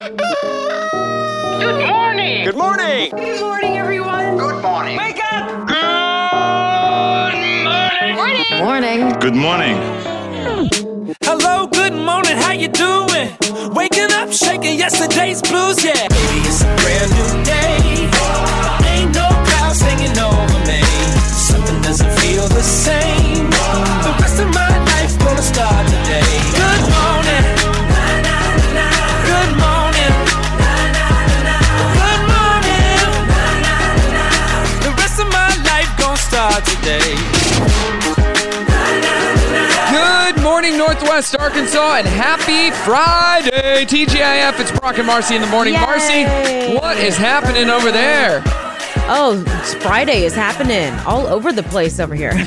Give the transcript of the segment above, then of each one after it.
Good morning. Good morning. Good morning, everyone. Good morning. Wake up. Good morning. Morning. Morning. Good morning. Hello, good morning, how you doing? Waking up, shaking yesterday's blues, yeah. Baby, it's a brand new day. Ain't no clouds hanging over me. Something doesn't feel the same. Northwest Arkansas, and happy Friday, TGIF. It's Brock and Marci in the morning. Yay. Marci, what is happening over there? Oh, it's Friday is happening all over the place over here.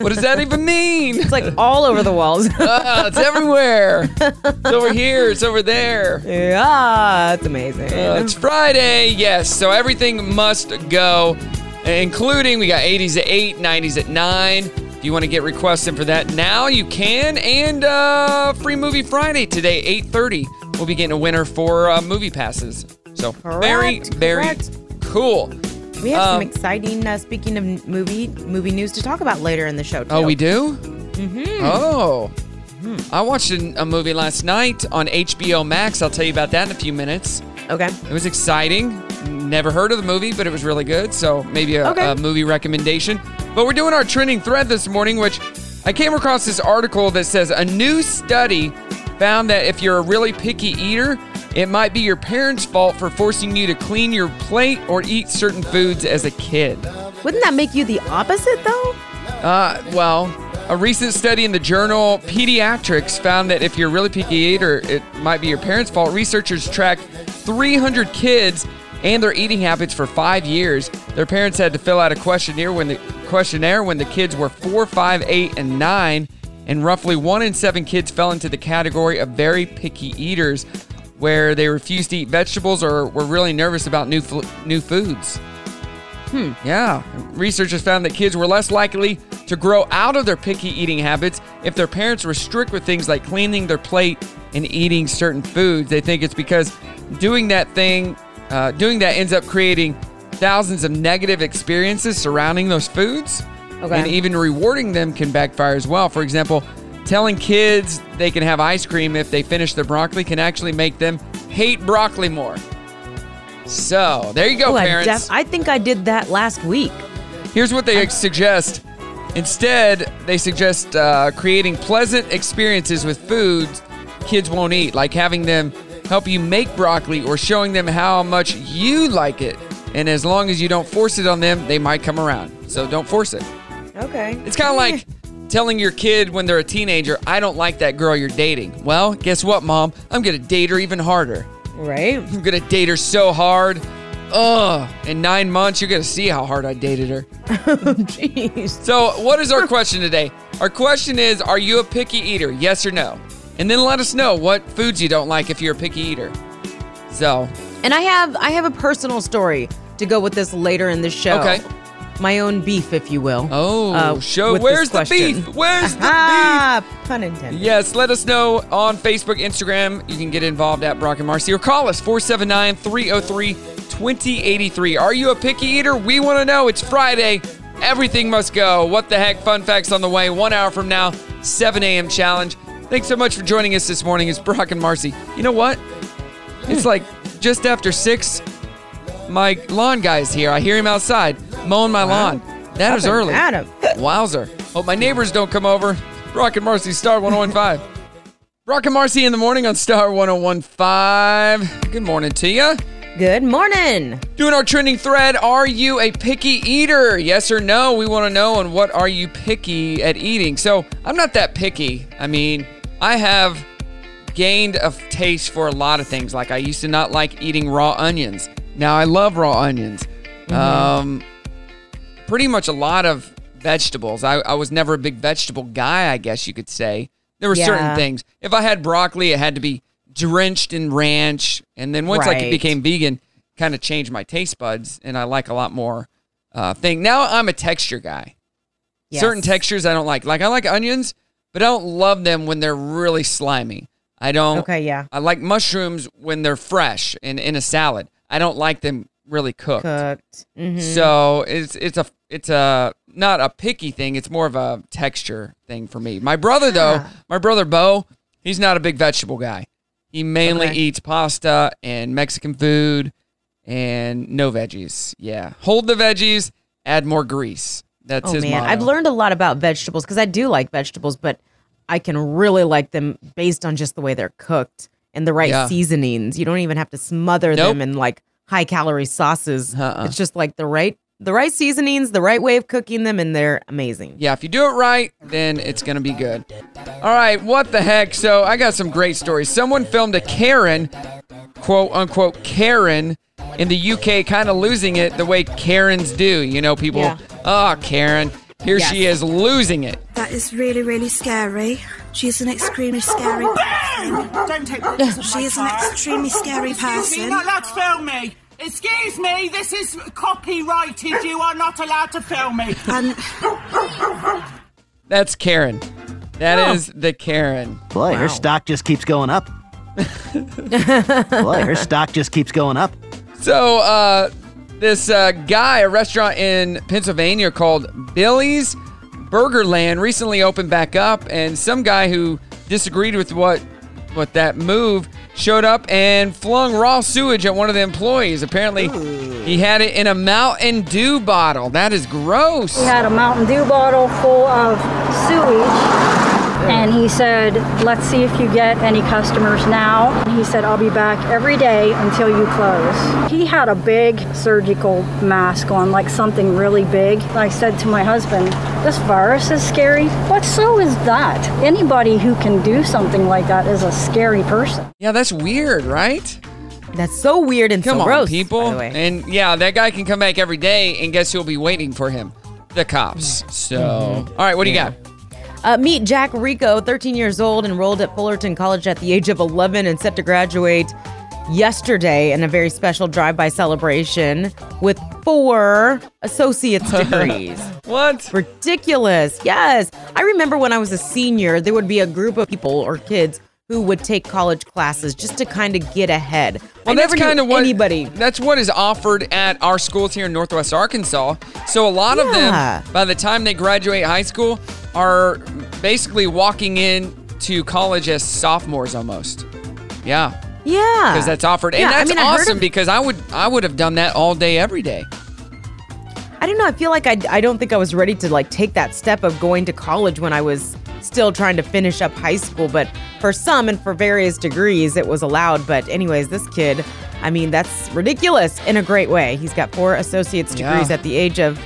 What does that even mean? it's like all over the walls. Ah, it's everywhere. It's over here. It's over there. yeah, it's amazing. Uh, it's Friday, yes. So everything must go, including we got 80s at 8, 90s at 9. If you want to get requests in for that now, you can. And uh, free movie Friday today, 8:30. We'll be getting a winner for uh, movie passes. So very, Correct, very correct. cool. we have um, some exciting. Uh, speaking of movie movie news to talk about later in the show. Too. Oh, we do? Mm-hmm. Oh. I watched an- a movie last night on HBO Max. I'll tell you about that in a few minutes. Okay. It was exciting. Never heard of the movie, but it was really good. So maybe a, Okay. a movie recommendation. But we're doing our trending thread this morning, which I came across this article that says a new study found that if you're a really picky eater, it might be your parents' fault for forcing you to clean your plate or eat certain foods as a kid. Wouldn't that make you the opposite though? Uh, well, a recent study in the journal Pediatrics found that if you're a really picky eater, it might be your parents' fault. Researchers tracked 300 kids and their eating habits for five years. Their parents had to fill out a questionnaire when the questionnaire when the kids were four, five, eight, and nine, and roughly one in seven kids fell into the category of very picky eaters, where they refused to eat vegetables or were really nervous about new new foods. Hmm. Yeah. Researchers found that kids were less likely to grow out of their picky eating habits if their parents were strict with things like cleaning their plate and eating certain foods. They think it's because doing that thing, uh, doing that ends up creating thousands of negative experiences surrounding those foods. Okay. And even rewarding them can backfire as well. For example, telling kids they can have ice cream if they finish their broccoli can actually make them hate broccoli more. So, there you go, Oh, I, parents. def- I think I did that last week. Here's what they suggest. Instead, they suggest uh, creating pleasant experiences with foods kids won't eat, like having them help you make broccoli or showing them how much you like it. And as long as you don't force it on them, they might come around. So don't force it. Okay. It's kind of like telling your kid when they're a teenager, I don't like that girl you're dating. Well, guess what, mom? I'm going to date her even harder. right. I'm going to date her so hard. Ugh. In nine months, you're going to see how hard I dated her. Oh, jeez. So, what is our question today? Our question is Are you a picky eater? Yes or no? And then let us know what foods you don't like if you're a picky eater. So, And I have I have a personal story to go with this later in the show. Okay. My own beef, if you will. oh, uh, show where's the beef? Where's the beef? Pun intended. Yes, let us know on Facebook, Instagram. You can get involved at Brock and Marci or call us 479 303 2083. Are you a picky eater? We want to know. It's Friday. Everything must go. What the heck? Fun facts on the way. One hour from now, 7 a.m. challenge. Thanks so much for joining us this morning. It's Brock and Marci. You know what? It's like just after 6. My lawn guy's here. I hear him outside mowing my lawn. That is early. at 'em. Wowzer. Hope my neighbors don't come over. Brock and Marci, Star 1015. Brock and Marci in the morning on Star 1015. Good morning to you. Good morning. Doing our trending thread, are you a picky eater? Yes or no? We want to know and what are you picky at eating? So, I'm not that picky. I mean, I have gained a taste for a lot of things. Like I used to not like eating raw onions. Now I love raw onions. Um, pretty much a lot of vegetables. I, I was never a big vegetable guy, I guess you could say. There were certain things. If I had broccoli, it had to be drenched in ranch. And then once I became vegan, kind of changed my taste buds, and I like a lot more uh, thing. Now I'm a texture guy. Yes. Certain textures I don't like. Like I like onions, but I don't love them when they're really slimy. I don't. Okay, yeah. I like mushrooms when they're fresh and in a salad. I don't like them really cooked. Cooked. hmm So it's it's a it's a not a picky thing. It's more of a texture thing for me. My brother though, Yeah. my brother Bo, he's not a big vegetable guy. He mainly Okay. eats pasta and Mexican food and no veggies. Yeah, hold the veggies, add more grease. That's Oh his man, motto. I've learned a lot about vegetables because I do like vegetables, but I can really like them based on just the way they're cooked and the right Yeah. seasonings. You don't even have to smother Nope. them in like high calorie sauces. Uh-uh. It's just like the right the right seasonings, the right way of cooking them, and they're amazing. Yeah, if you do it right, then it's to be good. All right, what the heck? So, I got some great stories. Someone filmed a Karen, quote unquote, Karen in the UK, kind of losing it the way Karens do. You know, people, Yeah. oh, Karen. Here she is losing it. That is really, really scary. She's an extremely scary person. Don't take She is an extremely scary Excuse me, person. you're not allowed to film me. Excuse me, this is copyrighted. You are not allowed to film me. And That's Karen. That Oh. is the Karen. Boy, her stock just keeps going up. Boy, her stock just keeps going up. So, uh, this uh, guy, a restaurant in Pennsylvania called Billy's Burgerland, recently opened back up, and some guy who disagreed with what what that move showed up and flung raw sewage at one of the employees. Apparently, he had it in a Mountain Dew bottle. That is gross. He had a Mountain Dew bottle full of sewage. And he said, Let's see if you get any customers now. And he said, I'll be back every day until you close. He had a big surgical mask on, like something really big. I said to my husband, This virus is scary. But so is that. Anybody who can do something like that is a scary person. Yeah, that's weird, right? That's so weird and Come so on, gross. people. By the way. And yeah, that guy can come back every day, and guess who'll be waiting for him? The cops. Mm-hmm. So, mm-hmm. all right, what do you got? Uh, meet Jack Rico, 13 years old, enrolled at Fullerton College at the age of 11 and set to graduate yesterday in a very special drive-by celebration with four associate's degrees. What? Ridiculous. Yes. I remember when I was a senior, there would be a group of people or kids who would take college classes just to kind of get ahead. Well, that's kind of what anybody. That's what is offered at our schools here in Northwest Arkansas. So a lot of them, by the time they graduate high school, are basically walking in to college as sophomores almost. Yeah, Yeah. because that's offered, and Yeah, that's I heard awesome of- because I would I would have done that all day every day. I don't know. I feel like I, I don't think I was ready to like take that step of going to college when I was still trying to finish up high school. But for some and for various degrees, it was allowed. But anyways, this kid, I mean, that's ridiculous in a great way. He's got four associate's Yeah. degrees at the age of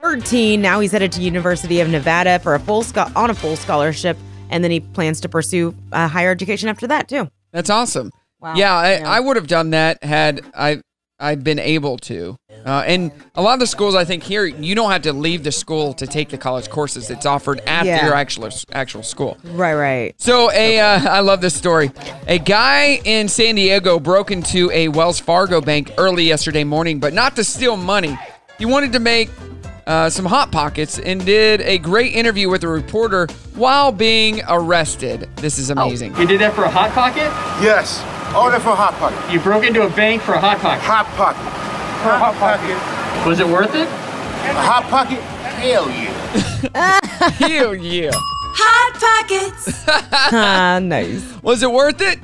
13. Now he's headed to University of Nevada for a full scho- on a full scholarship, and then he plans to pursue uh, higher education after that too. That's awesome. Wow. Yeah, I, Yeah. I would have done that had I I'd been able to. Uh, and a lot of the schools I think here you don't have to leave the school to take the college courses. It's offered at Yeah. your actual actual school. Right, right. So a uh, I love this story. A guy in San Diego broke into a Wells Fargo bank early yesterday morning, but not to steal money. He wanted to make uh, some hot pockets and did a great interview with a reporter while being arrested. This is amazing. You did that for a hot pocket? Yes. Order for a hot pocket. You broke into a bank for a hot pocket. Hot pocket. Hot pocket. Was it worth it? A hot pocket? Hell yeah. Hell yeah! hot pockets, Ah, nice. Was it worth it?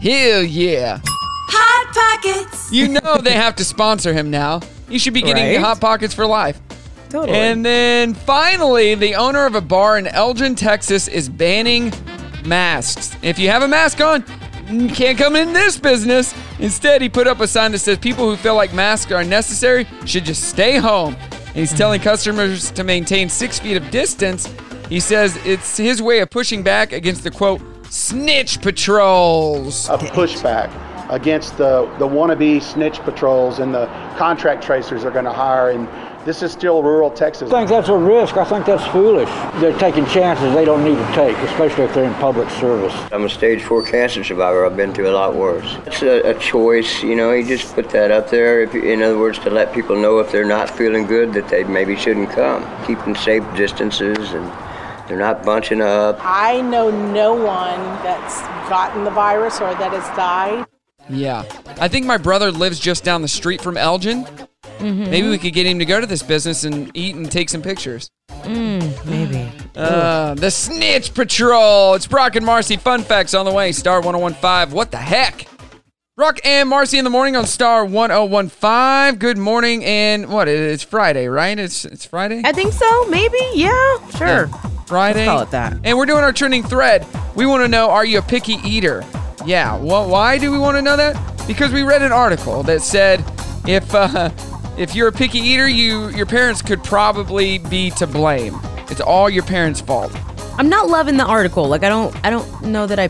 Hell yeah! hot pockets. You know they have to sponsor him now. He should be getting Right? hot pockets for life. Totally. And then finally, the owner of a bar in Elgin, Texas is banning masks. If you have a mask on, you can't come in this business. Instead, he put up a sign that says people who feel like masks are necessary should just stay home. And he's telling customers to maintain six feet of distance. He says it's his way of pushing back against the quote, snitch patrols. a pushback against the, the wannabe snitch patrols and the contract tracers are going to hire. And this is still rural Texas. I think that's a risk. I think that's foolish. They're taking chances they don't need to take, especially if they're in public service. I'm a stage four cancer survivor. I've been through a lot worse. It's a, a choice, you know. He just put that up there. If in other words, to let people know if they're not feeling good that they maybe shouldn't come. Keeping safe distances and they're not bunching up. I know no one that's gotten the virus or that has died. Yeah. I think my brother lives just down the street from Elgin. Mhm. Maybe we could get him to go to this business and eat and take some pictures. Mm, maybe. Uh, the Snitch Patrol. It's Brock and Marci. Fun facts on the way. Star 1015. What the heck? Brock and Marci in the morning on Star 1015. Good morning. And what? It's Friday, right? It's it's Friday? I think so. Maybe. Yeah. Sure. Friday. Let's call it that. And we're doing our trending thread. We want to know are you a picky eater? Yeah. Well, why do we want to know that? Because we read an article that said if uh, if you're a picky eater, you your parents could probably be to blame. It's all your parents' fault. I'm not loving the article. Like I don't I don't know that I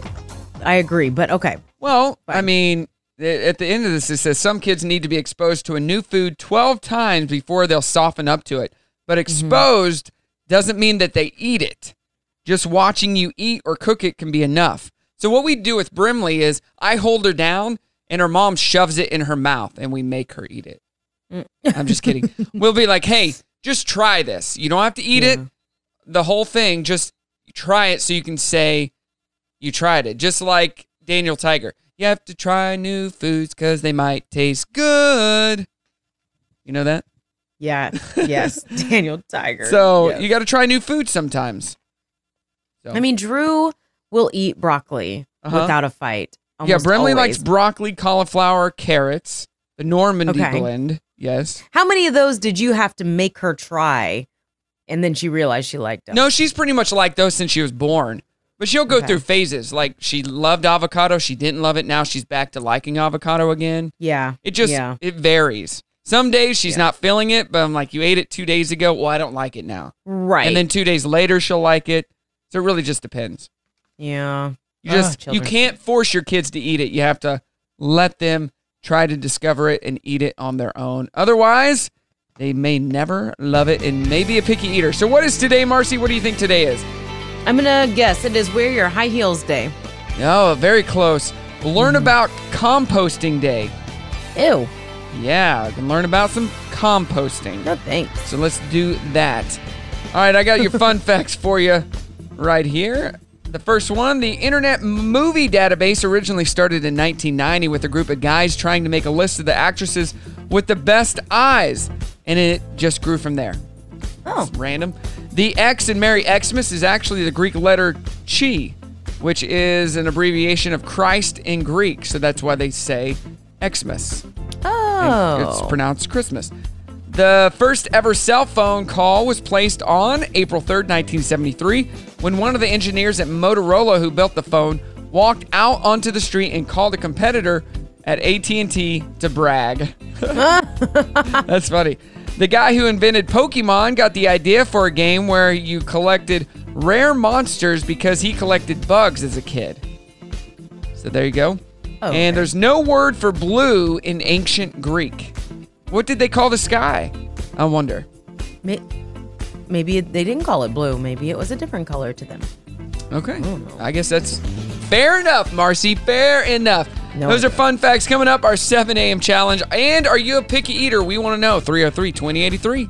I agree, but okay. Well, I mean, at the end of this, it says some kids need to be exposed to a new food 12 times before they'll soften up to it. But mm-hmm. exposed doesn't mean that they eat it. Just watching you eat or cook it can be enough. So, what we do with Brimley is I hold her down and her mom shoves it in her mouth and we make her eat it. I'm just kidding. we'll be like, hey, just try this. You don't have to eat it, the whole thing. Just try it so you can say you tried it. Just like Daniel Tiger. You have to try new foods because they might taste good. You know that? Yeah. Yes. Daniel Tiger. So you got to try new foods sometimes. So- I mean, Drew will eat broccoli Uh-huh. without a fight. yeah, Brimley likes broccoli, cauliflower, carrots, the Normandy Okay. blend. Yes. How many of those did you have to make her try, and then she realized she liked them? No, she's pretty much like those since she was born. But she'll go Okay. through phases. Like she loved avocado, she didn't love it. Now she's back to liking avocado again. Yeah. It just Yeah. it varies. Some days she's not feeling it, but I'm like, you ate it two days ago. Well, I don't like it now. Right. And then two days later she'll like it. So it really just depends. Yeah. You just Ugh, you can't force your kids to eat it. You have to let them try to discover it and eat it on their own. Otherwise, they may never love it and may be a picky eater. So what is today, Marci? What do you think today is? I'm gonna guess it is wear your high heels day. Oh, very close. Learn Mm-hmm. about composting day. Ew. Yeah, can learn about some composting. No thanks. So let's do that. All right, I got your fun facts for you right here. The first one the Internet Movie Database originally started in 1990 with a group of guys trying to make a list of the actresses with the best eyes, and it just grew from there. Oh. It's random. The X in Merry Xmas is actually the Greek letter chi, which is an abbreviation of Christ in Greek, so that's why they say Xmas. Oh. It's pronounced Christmas. The first ever cell phone call was placed on April 3rd, 1973, when one of the engineers at Motorola who built the phone walked out onto the street and called a competitor at AT&T to brag. That's funny. The guy who invented Pokemon got the idea for a game where you collected rare monsters because he collected bugs as a kid. So there you go. Oh, okay. And there's no word for blue in ancient Greek. What did they call the sky? I wonder. Maybe they didn't call it blue. Maybe it was a different color to them. Okay. I guess that's fair enough, Marci. Fair enough. No, Those are fun facts coming up. Our 7 a.m. challenge. And are you a picky eater? We want to know. 303 2083.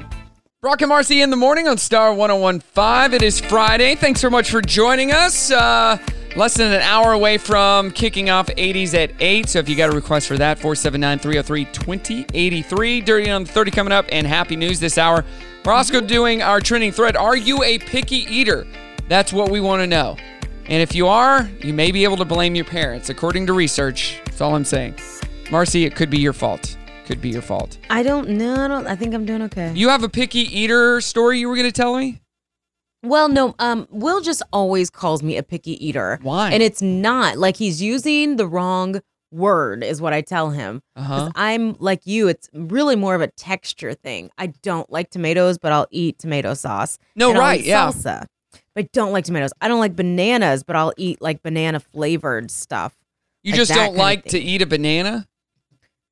Brock and Marci in the morning on Star 1015. It is Friday. Thanks so much for joining us. Uh, less than an hour away from kicking off 80s at 8. So if you got a request for that, 479 303 2083. Dirty on the 30 coming up. And happy news this hour. We're also doing our trending thread. Are you a picky eater? That's what we want to know. And if you are, you may be able to blame your parents, according to research. That's all I'm saying. Marci, it could be your fault. Could be your fault. I don't know. I, don't, I think I'm doing okay. You have a picky eater story you were going to tell me? Well, no. Um, Will just always calls me a picky eater. Why? And it's not like he's using the wrong word, is what I tell him. Uh-huh. 'Cause I'm like you. It's really more of a texture thing. I don't like tomatoes, but I'll eat tomato sauce. No, right, yeah. Salsa. But I don't like tomatoes. I don't like bananas, but I'll eat like banana flavored stuff. You Like just don't like to eat a banana?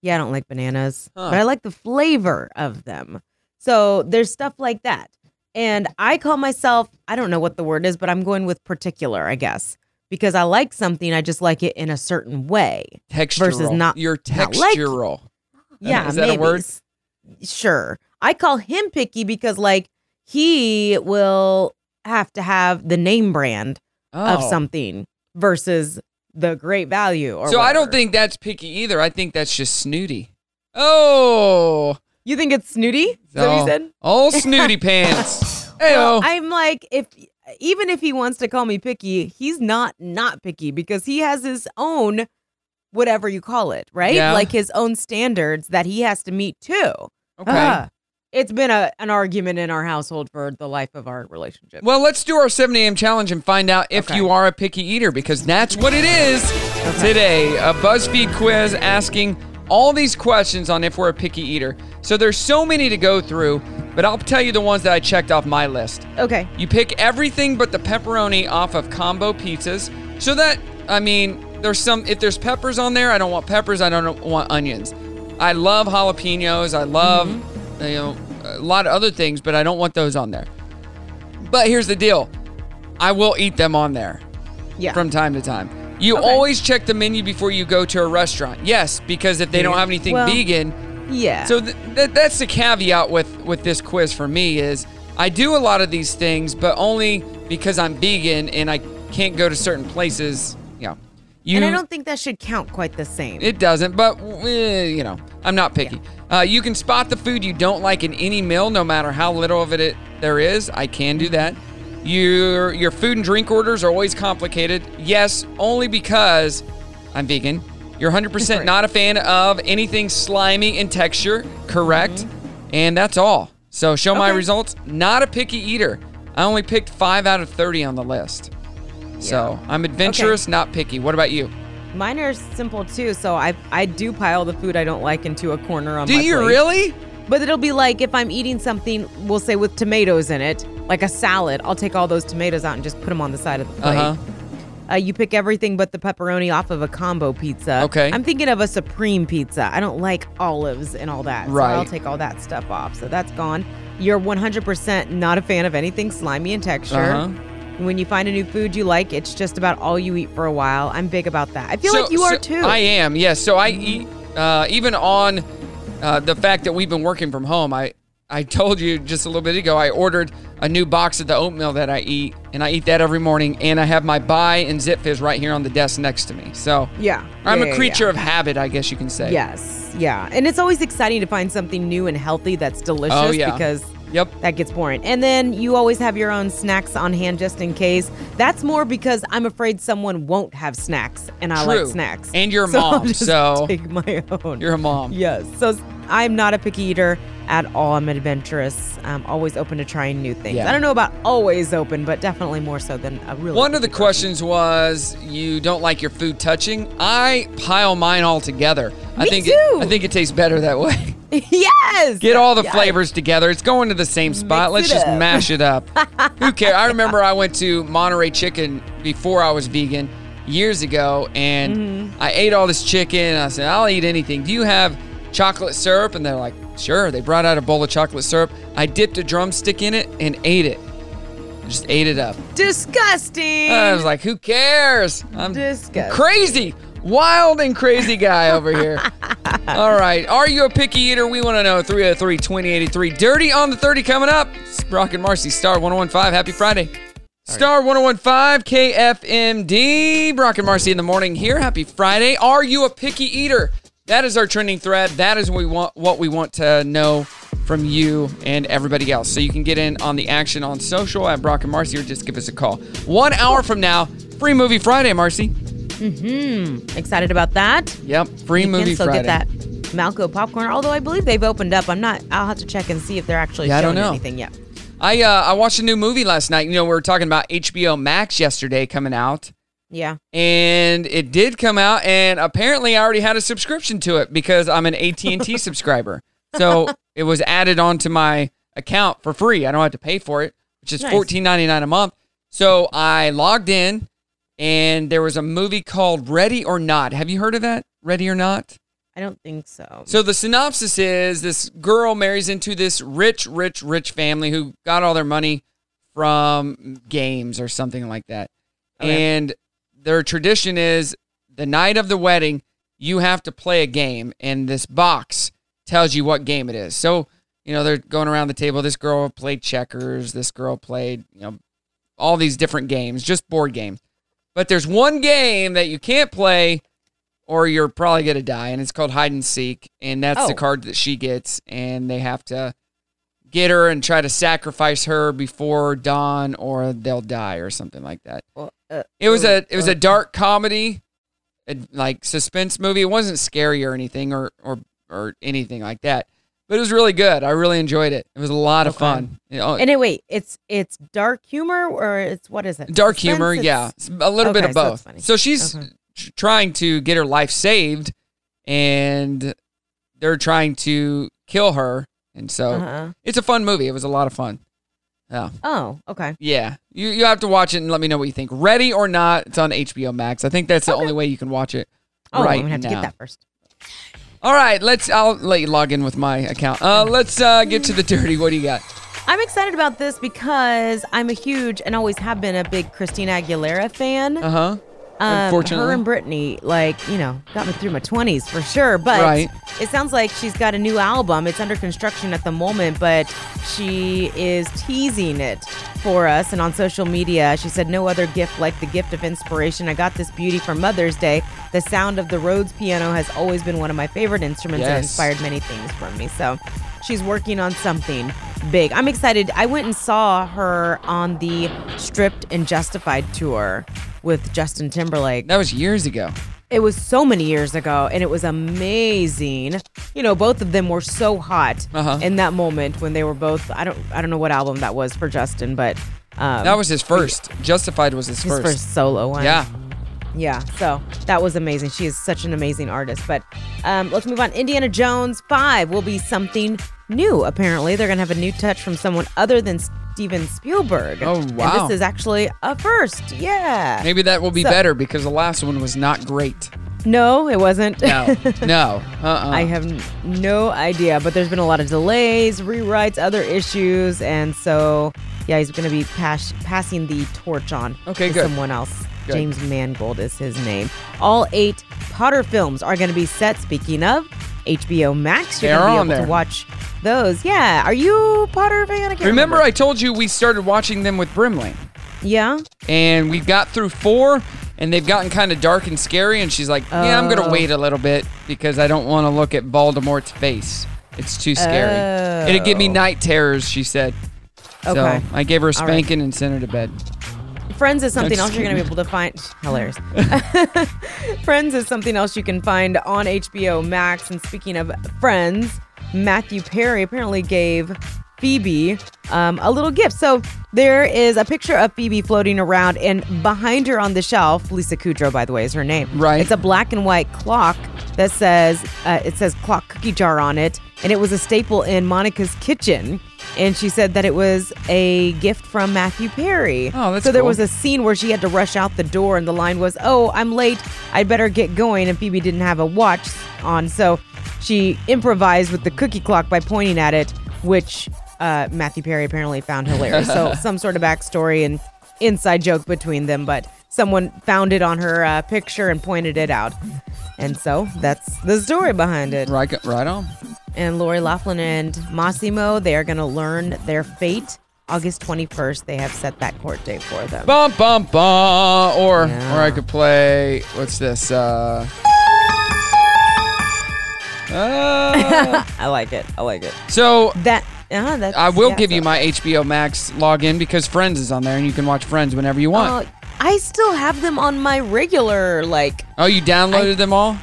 Yeah, I don't like bananas, Huh. but I like the flavor of them. So there's stuff like that. And I call myself, I don't know what the word is, but I'm going with particular, I guess, because I like something, I just like it in a certain way Textural. versus not. You're not like- textural. yeah, uh, Is that maybe. a word? Sure. I call him picky because, like, he will have to have the name brand of Oh. something versus the great value. Or so I don't think that's picky either. I think that's just snooty. Oh, you think it's snooty. Is that what you said? oh snooty pants. Well, I'm like, if even if he wants to call me picky, he's not not picky because he has his own whatever you call it, right? Yeah. Like his own standards that he has to meet too. Okay. Ah. it's been a an argument in our household for the life of our relationship. Well, let's do our 7 a.m. challenge and find out if Okay. you are a picky eater because that's what it is today. A BuzzFeed quiz asking all these questions on if we're a picky eater. So there's so many to go through, but I'll tell you the ones that I checked off my list. Okay. You pick everything but the pepperoni off of combo pizzas. So that, I mean, there's some, if there's peppers on there, I don't want peppers, I don't want onions. I love jalapenos, I love, Mm-hmm. you know, a lot of other things, but I don't want those on there. But here's the deal I will eat them on there Yeah. from time to time. You always check the menu before you go to a restaurant. Yes, because if they don't have anything Well, vegan, yeah. so th- th- that's the caveat with with this quiz for me is I do a lot of these things, but only because I'm vegan and I can't go to certain places. Yeah, you. and I don't think that should count quite the same. It doesn't, but eh, you know, I'm not picky. Uh, you can spot the food you don't like in any meal, no matter how little of it, it there is. I can do that. Your your food and drink orders are always complicated. Yes, only because I'm vegan. You're 100% not a fan of anything slimy in texture. Correct. And that's all. So show my results. Not a picky eater. I only picked five out of 30 on the list. So I'm adventurous, not picky. What about you? Mine are simple too. So I I do pile the food I don't like into a corner on Do my Do you plate. really? But it'll be like if I'm eating something, we'll say with tomatoes in it, like a salad, I'll take all those tomatoes out and just put them on the side of the plate. Uh-huh. Uh, you pick everything but the pepperoni off of a combo pizza. Okay. I'm thinking of a supreme pizza. I don't like olives and all that. So I'll take all that stuff off. So that's gone. You're 100% not a fan of anything slimy in texture. Uh-huh. When you find a new food you like, it's just about all you eat for a while. I'm big about that. I feel like you are too. I am, yes. So I eat, uh, even on uh, the fact that we've been working from home, I, I told you just a little bit ago, I ordered a new box of the oatmeal that I eat, and I eat that every morning, and I have my Buy and Zipfizz right here on the desk next to me. So Yeah. I'm Yeah, a creature yeah. of habit, I guess you can say. Yes, yeah. And it's always exciting to find something new and healthy that's delicious Oh, yeah. because Yep. that gets boring. And then you always have your own snacks on hand just in case. That's more because I'm afraid someone won't have snacks and I True. like snacks. And you're a So mom, so take my own. You're a mom. Yes. So I'm not a picky eater at all. I'm adventurous. I'm always open to trying new things. Yeah. I don't know about always open, but definitely more so than a really One of the questions was you don't like your food touching. I pile mine all together. I Me think too. It, I think it tastes better that way. yes. Get all the Yes. flavors together. It's going to the same spot. Let's just up. mash it up. Who cares? I remember I went to Monterey Chicken before I was vegan years ago, and Mm-hmm. I ate all this chicken. And I said, I'll eat anything. Do you have chocolate syrup? And they're like, Sure. They brought out a bowl of chocolate syrup. I dipped a drumstick in it and ate it. I just ate it up. Disgusting. I was like, Who cares? I'm Disgusting. crazy. Wild and crazy guy over here. All right. Are you a picky eater? We want to know. 303 2083. Dirty on the 30 coming up. It's Brock and Marci, Star 1015. Happy Friday. Star 1015 KFMD. Brock and Marci in the morning here. Happy Friday. Are you a picky eater? That is our trending thread. That is what we want what we want to know from you and everybody else. So you can get in on the action on social at Brock and Marci or just give us a call. One hour from now, free movie Friday, Marci. Mm-hmm. Excited about that. Yep, free you movie can still Friday. get that Malco popcorn. Although I believe they've opened up. I'm not. I'll have to check and see if they're actually Yeah, showing know. anything yet. I uh, I watched a new movie last night. You know, we were talking about HBO Max yesterday coming out, Yeah. and it did come out, and apparently I already had a subscription to it because I'm an AT and T subscriber. So it was added onto my account for free. I don't have to pay for it, which is Nice. $14.99 a month. So I logged in, and there was a movie called Ready or Not. Have you heard of that? Ready or Not? I don't think so. So the synopsis is this girl marries into this rich, rich, rich family who got all their money from games or something like that. Okay. And their tradition is the night of the wedding, you have to play a game, and this box tells you what game it is. So, you know, they're going around the table. This girl played checkers. This girl played, you know, all these different games, just board games. But there's one game that you can't play or you're probably going to die, and it's called hide and seek. And that's the Oh. card that she gets, and they have to get her and try to sacrifice her before dawn or they'll die or something like that. It was a it was a dark comedy, a, like suspense movie. It wasn't scary or anything or or or anything like that, but it was really good. I really enjoyed it. It was a lot of Okay. fun. You know, And it, wait, it's it's dark humor or it's what is it? dark Suspense? humor, It's- yeah, It's a little bit Okay, of so both. funny. So, she's Okay. trying to get her life saved, and they're trying to kill her, and so Uh-huh. it's a fun movie. It was a lot of fun. Yeah. Oh, okay. Yeah, you you have to watch it and let me know what you think. Ready or not, it's on HBO Max. I think that's the only way you can watch it. Oh, right I'm gonna have to get that first. All right, let's. I'll let you log in with my account. Uh, let's uh, get to the dirty. What do you got? I'm excited about this because I'm a huge and always have been a big Christina Aguilera fan. Uh huh. Um, Unfortunately, her and Britney, like you know, got me through my 20s for sure. But Right. it sounds like she's got a new album. It's under construction at the moment, but she is teasing it for us. And on social media, she said, "No other gift like the gift of inspiration. I got this beauty for Mother's Day. The sound of the Rhodes piano has always been one of my favorite instruments and inspired many things for me. So." She's working on something big. I'm excited. I went and saw her on the Stripped and Justified tour with Justin Timberlake. that was years ago. It was so many years ago, and it was amazing. You know, both of them were so hot Uh-huh. in that moment when they were both. I don't, I don't know what album that was for Justin, but um, That was his first. Justified was his, his first. first solo one. Yeah. Yeah, so that was amazing. She is such an amazing artist. But um, let's move on. Indiana Jones 5 will be something new, apparently. They're going to have a new touch from someone other than Steven Spielberg. Oh, And wow. this is actually a first. Yeah. Maybe that will be So- better because the last one was not great. No, it wasn't. No, no. Uh-uh. I have no idea, but there's been a lot of delays, rewrites, other issues, and so yeah, he's going to be pass- passing the torch on Okay, to good. someone else. Good. James Mangold is his name. All eight Potter films are going to be set. Speaking of HBO Max, you're They going to be able there. to watch those. Yeah, are you Potter fan? I can't Remember, I told you we started watching them with Brimley, yeah. and we got through four, and they've gotten kind of dark and scary. And she's like, "Yeah, I'm gonna Oh. wait a little bit because I don't want to look at Voldemort's face. It's too scary. It'd give me Oh. night terrors." She said. Okay. So I gave her a All right. spanking and sent her to bed. Friends is something else you're going to be able to find. Hilarious. Friends is something else you can find on HBO Max. And speaking of Friends, Matthew Perry apparently gave Phoebe um, a little gift. So there is a picture of Phoebe floating around, and behind her on the shelf, Lisa Kudrow, by the way, is her name. Right. It's a black and white clock that says uh, it says clock cookie jar on it, and it was a staple in Monica's kitchen. And she said that it was a gift from Matthew Perry. Oh, that's so there cool. was a scene where she had to rush out the door, and the line was, "Oh, I'm late. I'd better get going." And Phoebe didn't have a watch on, so she improvised with the cookie clock by pointing at it, which uh, Matthew Perry apparently found hilarious. so some sort of backstory and inside joke between them, but someone found it on her uh, picture and pointed it out, and so that's the story behind it. Right, right on. And Lori Loughlin and Mossimo, they are going to learn their fate. August 21st, they have set that court date for them. Bum bum bum. Or Yeah. or I could play. What's this? Uh. uh, I like it. I like it. so That uh, that's I will yeah, give you my HBO Max login because Friends is on there and you can watch Friends whenever you want. Uh, I still have them on my regular like oh, you downloaded them all?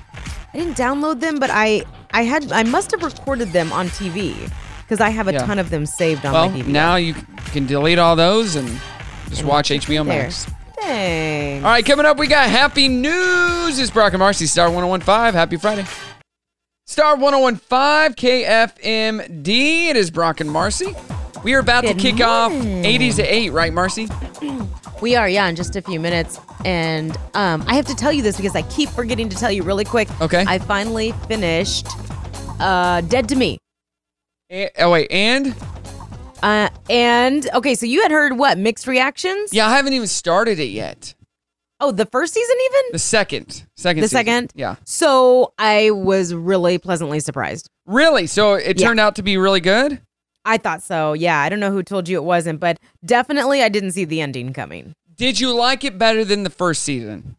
I didn't download them, but I I had I must have recorded them on TV because I have a Yeah. ton of them saved on Well, my now you can delete all those and just And watch HBO there. Max. Thanks. All right, coming up, we got Happy News. It's Brock and Marci, Star 1015. Happy Friday. Star 1015, KFMD. It is Brock and Marci. We are about Good to kick off 80s to 8, right, Marci? We are, yeah, in just a few minutes. And um, I have to tell you this because I keep forgetting to tell you really quick. Okay. I finally finished uh, Dead to Me. Eh, oh, wait, and? Uh, and okay, so you had heard what mixed reactions? Yeah, I haven't even started it yet. Oh, the first season even? The second. Second The season. second? Yeah. So I was really pleasantly surprised. Really? So it Yeah. turned out to be really good? I thought so. Yeah, I don't know who told you it wasn't, but definitely I didn't see the ending coming. Did you like it better than the first season?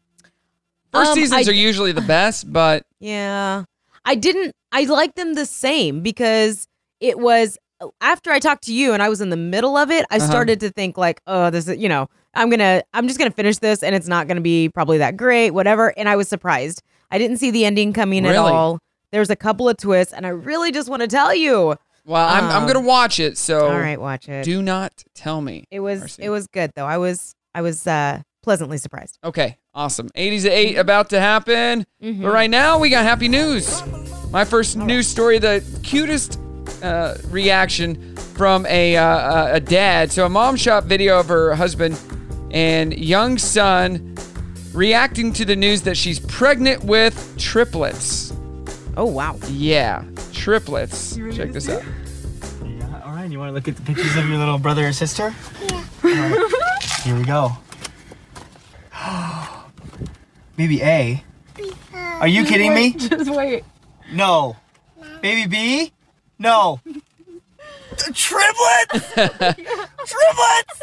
First Um, seasons I- are usually the best, but Yeah. I didn't I liked them the same because it was after I talked to you and I was in the middle of it, I Uh-huh. started to think like, oh, this is, you know, I'm going to I'm just going to finish this and it's not going to be probably that great, whatever, and I was surprised. I didn't see the ending coming at Really? all. There's a couple of twists and I really just want to tell you. well, I'm, I'm Um, gonna watch it. So All right, watch it. do not tell me. It was Marci. it was good though. I was I was uh pleasantly surprised. Okay, awesome. 80s at 8 about to happen. Mhm. But right now, we got happy news. My first news story, the cutest uh, reaction from a, uh, a dad. So, a mom shot video of her husband and young son reacting to the news that she's pregnant with triplets. Oh, wow. Yeah, triplets. Check this out. Yeah, All right, you want to look at the pictures of your little brother or sister? Yeah. here we go. Baby A. Are you kidding me? Just wait. No. Baby B? No. Triplets! Triplets!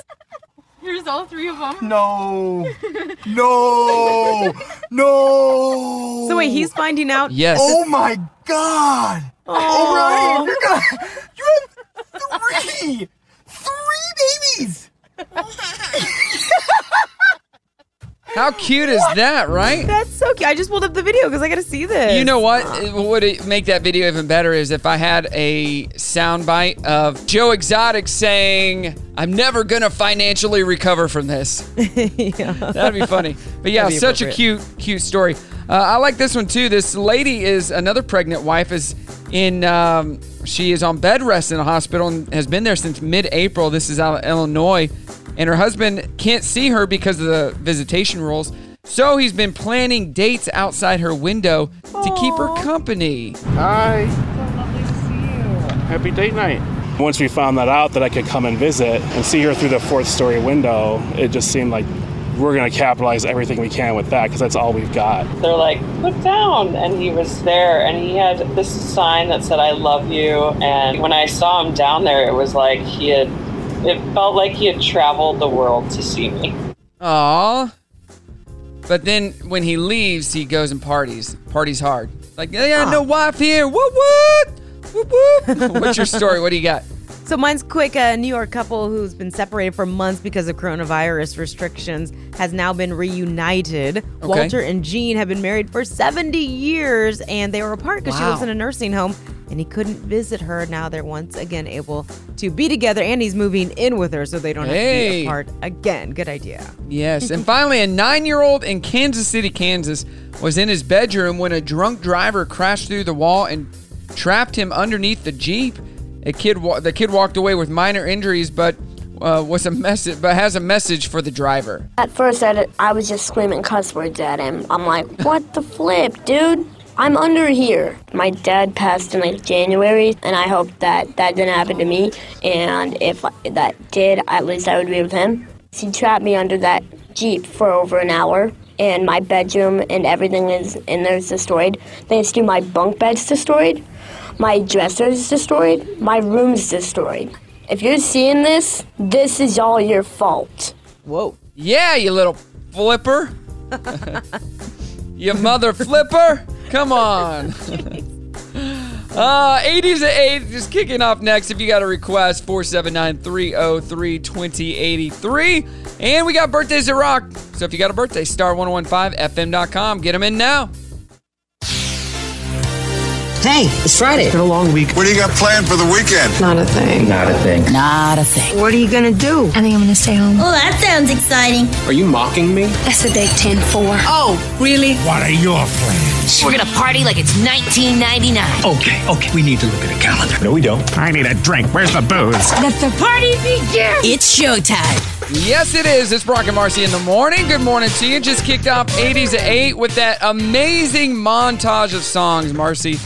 Here's all three of them. No. No. No. So wait, he's finding out Yes. Oh my god. Oh, Ryan, you're gonna. You have three. Three babies. How cute is that, right? That's so cute. I just pulled up the video because I got to see this. You know what? It would make that video even better is if I had a soundbite of Joe Exotic saying, "I'm never gonna financially recover from this." yeah. That'd be funny. But yeah, such a cute, cute story. Uh, I like this one too. This lady is another pregnant wife is in. Um, she is on bed rest in a hospital and has been there since mid-April. This is out of Illinois, and her husband can't see her because of the visitation rules. So he's been planning dates outside her window to keep her company. Hi. So lovely to see you. Happy date night. Once we found that out that I could come and visit and see her through the fourth story window, it just seemed like we're going to capitalize everything we can with that because that's all we've got. They're like, look down. And he was there and he had this sign that said, I love you. And when I saw him down there, it was like he had, it felt like he had traveled the world to see me. Aw. But then when he leaves, he goes and parties. Parties hard. Like, I ah. got no wife here. Whoop whoop. Whoop whoop. What's your story? What do you got? So mine's quick. A New York couple who's been separated for months because of coronavirus restrictions has now been reunited. Walter and Jean have been married for 70 years and they were apart because she lives in a nursing home and he couldn't visit her. Now they're once again able to be together and he's moving in with her so they don't have to be apart again. Good idea. Yes. And finally, a nine year old in Kansas City, Kansas, was in his bedroom when a drunk driver crashed through the wall and trapped him underneath the Jeep. A kid, the kid walked away with minor injuries, but uh, was a message, but has a message for the driver. At first, I, did- I was just screaming cuss words at him. I'm like, what the flip, dude? I'm under here. My dad passed in like January, and I hope that that didn't happen to me. And if that did, at least I would be with him. He trapped me under that Jeep for over an hour, and my bedroom and everything is in there is destroyed. They to my bunk bed's destroyed, my dresser is destroyed, my room's destroyed. If you're seeing this, this is all your fault. Whoa. Yeah, you little flipper. you mother flipper. Come on. Uh, 80s at 8, just kicking off next. If you got a request, 479 303 2083. And we got birthdays to rock. So if you got a birthday, star1015fm.com. Get them in now. Hey, it's Friday. It's been a long week. What do you got planned for the weekend? Not a thing. Not a thing. Not a thing. What are you gonna do? I think I'm gonna stay home. Oh, that sounds exciting. Are you mocking me? That's a big 10 4. Oh, really? What are your plans? We're gonna party like it's 1999. Okay, okay. We need to look at a calendar. No, we don't. I need a drink. Where's the booze? Let the party begin. It's showtime. Yes, it is. It's Brock and Marci in the morning. Good morning to you. Just kicked off 80s at 8 with that amazing montage of songs, Marci.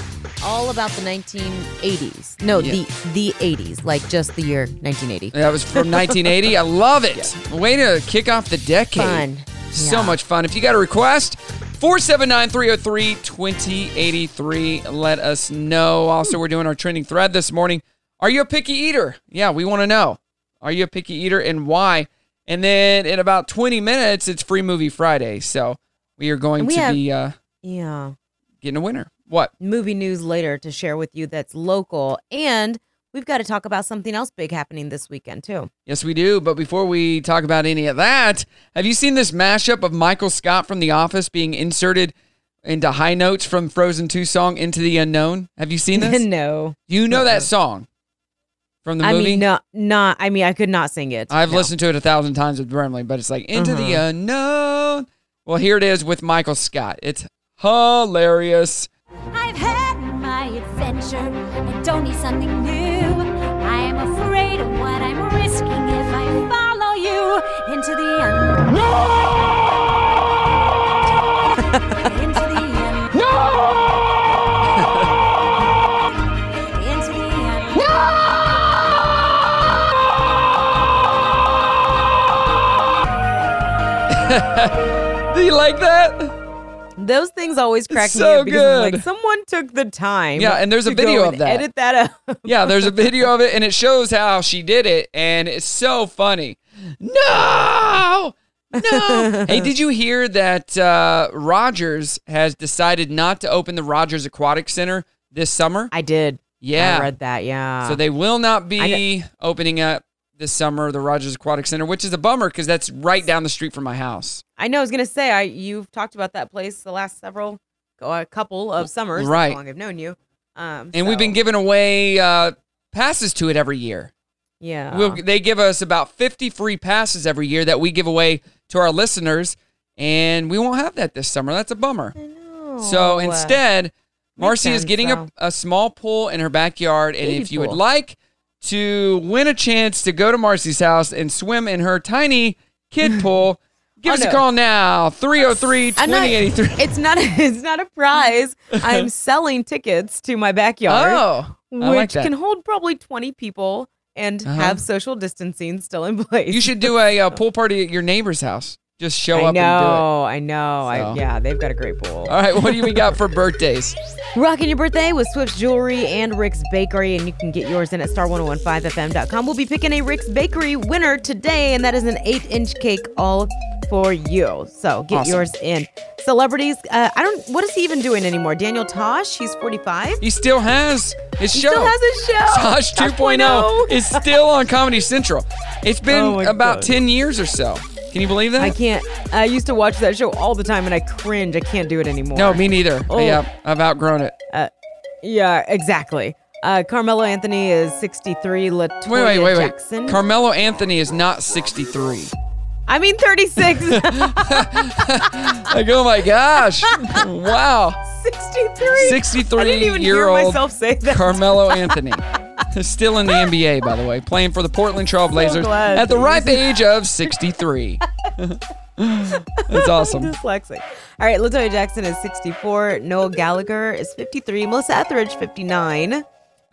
All about the 1980s. No, Yeah. the the 80s, like just the year 1980. That was from 1980. I love it. Way to kick off the decade. Fun. So Yeah. much fun. If you got a request, 479 303 2083. Let us know. Also, we're doing our trending thread this morning. Are you a picky eater? Yeah, we want to know. Are you a picky eater and why? And then in about 20 minutes, it's Free Movie Friday. So we are going we to have- be uh, Yeah. getting a winner. What? Movie news later to share with you that's local. And we've got to talk about something else big happening this weekend, too. Yes, we do. But before we talk about any of that, have you seen this mashup of Michael Scott from The Office being inserted into High Notes from Frozen 2 song Into the Unknown? Have you seen this? no. You know that song from the I movie? mean, no, not. I mean, I could not sing it. I've No. listened to it a thousand times with Brimley, but it's like Into the Uh-huh. Unknown. Well, here it is with Michael Scott. It's hilarious. I've had my adventure and don't need something new. I am afraid of what I'm risking if I follow you into the unknown. into the unknown. No! into the unknown. No! Do you like that? Those things always crack me so up because good. like, someon took the time. Yeah, and there's a video of that. Edit that up. Yeah, there's a video of it, and it shows how she did it, and it's so funny. No, no. hey, did you hear that uh, Rogers has decided not to open the Rogers Aquatic Center this summer? I did. Yeah, I read that. Yeah. So they will not be opening up this summer the Rogers Aquatic Center, which is a bummer because that's right down the street from my house. I know. I was gonna say, I you've talked about that place the last several, a couple of summers. Right. How long I've known you. Um, And we've been giving away uh, passes to it every year. Yeah. We'll, they give us about 50 free passes every year that we give away to our listeners, and we won't have that this summer. That's a bummer. So uh, instead, Marci is getting a, a small pool in her backyard, and Baby if you would like to win a chance to go to Marci's house and swim in her tiny kid pool, give Oh, us a call now 303-2083. It's not. A, it's not a prize. I'm selling tickets to my backyard. Oh, which like can hold probably 20 people and Uh-huh. have social distancing still in place. You should do a, uh pool party at your neighbor's house. Just show I up and do it. know. I know. I, So. yeah, they've got a great pool. All right, what do we got for birthdays? Rocking your birthday with Swift's Jewelry and Rick's Bakery, and you can get yours in at star1015fm.com. We'll be picking a Rick's Bakery winner today, and that is an eight inch cake all for you. So get Awesome. yours in. Celebrities, uh, I don't, what is he even doing anymore? Daniel Tosh, he's 45. He still has his He show. still has his show. Tosh 2.0 2.0. is still on Comedy Central. It's been Oh about God. 10 years or so. Can you believe that? I can't, I used to watch that show all the time, and I cringe. I can't do it anymore. No, me neither. Oh. Yeah, I've outgrown it. Uh, yeah, exactly. Uh, Carmelo Anthony is 63. Latoya Wait, wait, wait, wait. Jackson. Carmelo Anthony is not 63. I mean 36. Like, oh my gosh. Wow. 63. 63 I didn't even year hear old myself say that. Carmelo Anthony. Still in the NBA, by the way, playing for the Portland Trailblazers glad at the ripe age of 63. That's awesome. Dyslexic. All right, Latoya Jackson is 64. Noel Gallagher is 53. Melissa Etheridge, 59.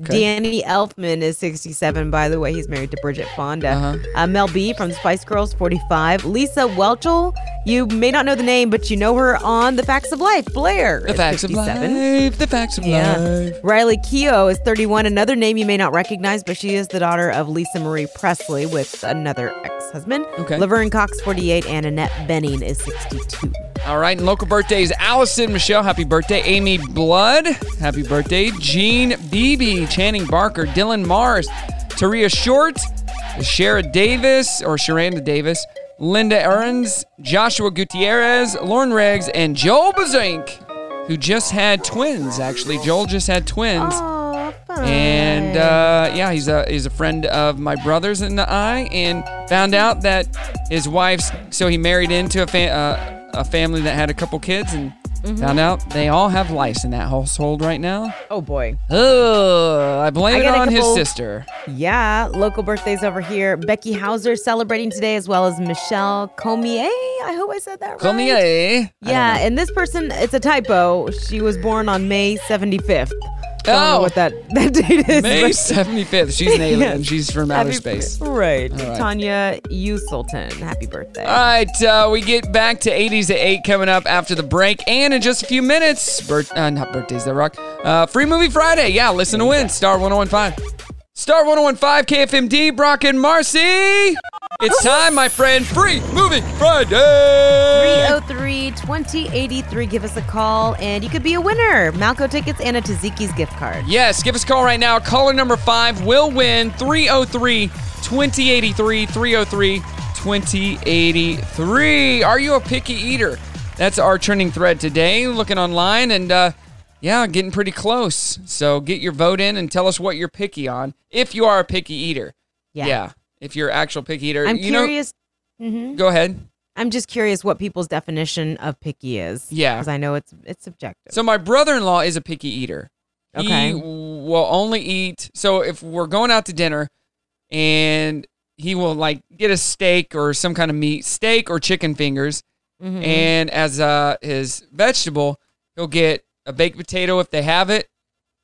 Okay. Danny Elfman is 67, by the way. He's married to Bridget Fonda. Uh-huh. Uh, Mel B from Spice Girls, 45. Lisa Whelchel, you may not know the name, but you know her on The Facts of Life. Blair. The facts of 57. life. The facts of Yeah. life. Riley Keough is 31. Another name you may not recognize, but she is the daughter of Lisa Marie Presley with another ex husband. Okay. Laverne Cox, 48. And Annette Bening is 62. All right, and local birthdays Allison Michelle, happy birthday. Amy Blood, happy birthday. Jean Beebe, Channing Barker, Dylan Mars, Taria Short, Shara Davis, or Sharanda Davis, Linda Ahrens, Joshua Gutierrez, Lauren Riggs, and Joel Bazink, who just had twins, actually. Joel just had twins. And uh, yeah, he's a he's a friend of my brother's and I, and found out that his wife's. So he married into a fa- uh, a family that had a couple kids, and Mhm. found out they all have lice in that household right now. Oh boy. Oh, I blame I it on his sister. Yeah, local birthdays over here. Becky Hauser celebrating today, as well as Michelle Comier. I hope I said that right. Comier. Yeah, and this person, it's a typo. She was born on May 75th. Don't know Oh. what that, that date is. May but- 75th. She's an alien. Yes. She's from outer Happy- space. Right. All right. Tanya Uselton. Happy birthday. All right, uh, we get back to 80s at 8 coming up after the break. And in just a few minutes, birth, uh, not birthdays that rock, uh, Free Movie Friday. Yeah, listen to win. Star 1015. Star 1015, KFMD, Brock and Marci. It's time, my friend. Free Movie Friday. 303 2083. Give us a call and you could be a winner. Malco tickets and a Taziki's gift card. Yes, give us a call right now. Caller number five will win 303 2083. 303 2083. Are you a picky eater? That's our trending thread today. Looking online and, uh, yeah, getting pretty close. So get your vote in and tell us what you're picky on if you are a picky eater. Yeah. yeah if you're an actual picky eater. I'm you know- curious. Mhm. go ahead. I'm just curious what people's definition of picky is. Yeah. Because I know it's it's subjective. So my brother-in-law is a picky eater. Okay. He will only eat. So if we're going out to dinner, and he will like get a steak or some kind of meat, steak or chicken fingers, Mhm. and as uh his vegetable, he'll get a baked potato if they have it,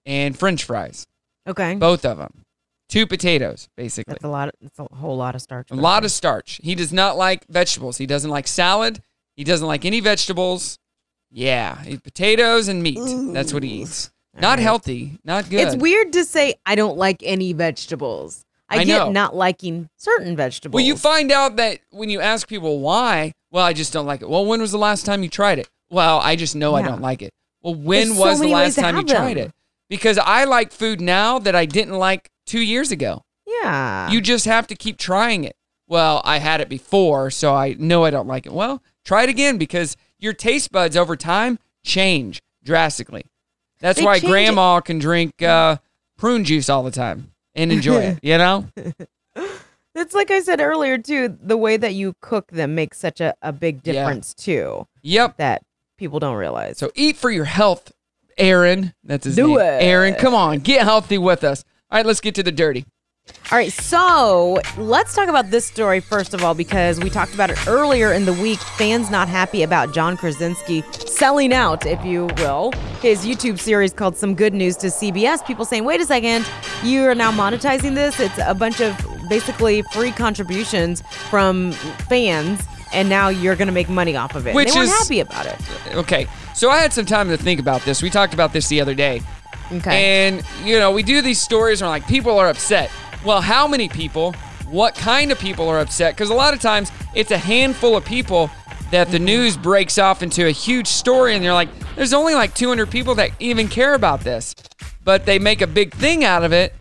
and French fries. Okay. Both of them. Two potatoes, basically. That's a lot. Of, that's a whole lot of starch. A lot of starch. He does not like vegetables. He doesn't like salad. He doesn't like any vegetables. Yeah, he- potatoes and meat. That's what he eats. Not healthy. Not good. It's weird to say I don't like any vegetables. I, I get know. not liking certain vegetables. Well, you find out that when you ask people why, well, I just don't like it. Well, when was the last time you tried it? Well, I just know I don't like it. Well, when There's so was the last time you have tried it? Because I like food now that I didn't like two years ago. yeah. You just have to keep trying it. Well, I had it before, so I know I don't like it. Well, try it again because your taste buds over time change drastically. That's They why grandma can drink uh, prune juice all the time and enjoy it, you know? It's like I said earlier too. The way that you cook them makes such a, a big Yeah. difference too. Yep. That people don't realize. So eat for your health, Aaron. That's his Do name. it. Aaron, come on, get healthy with us. All right, let's get to the dirty. All right, so let's talk about this story first of all because we talked about it earlier in the week. Fans not happy about John Krasinski selling out, if you will, his YouTube series called Some Good News to CBS. People saying, wait a second, you are now monetizing this? It's a bunch of basically free contributions from fans, and now you're going to make money off of it. Which they weren't is- happy about it. Okay, so I had some time to think about this. We talked about this the other day. Okay. And, you know, we do these stories where like people are upset. Well, how many people? What kind of people are upset? Because a lot of times it's a handful of people that the mm-hmm. news breaks off into a huge story and they're like, there's only like 200 people that even care about this. But they make a big thing out of it.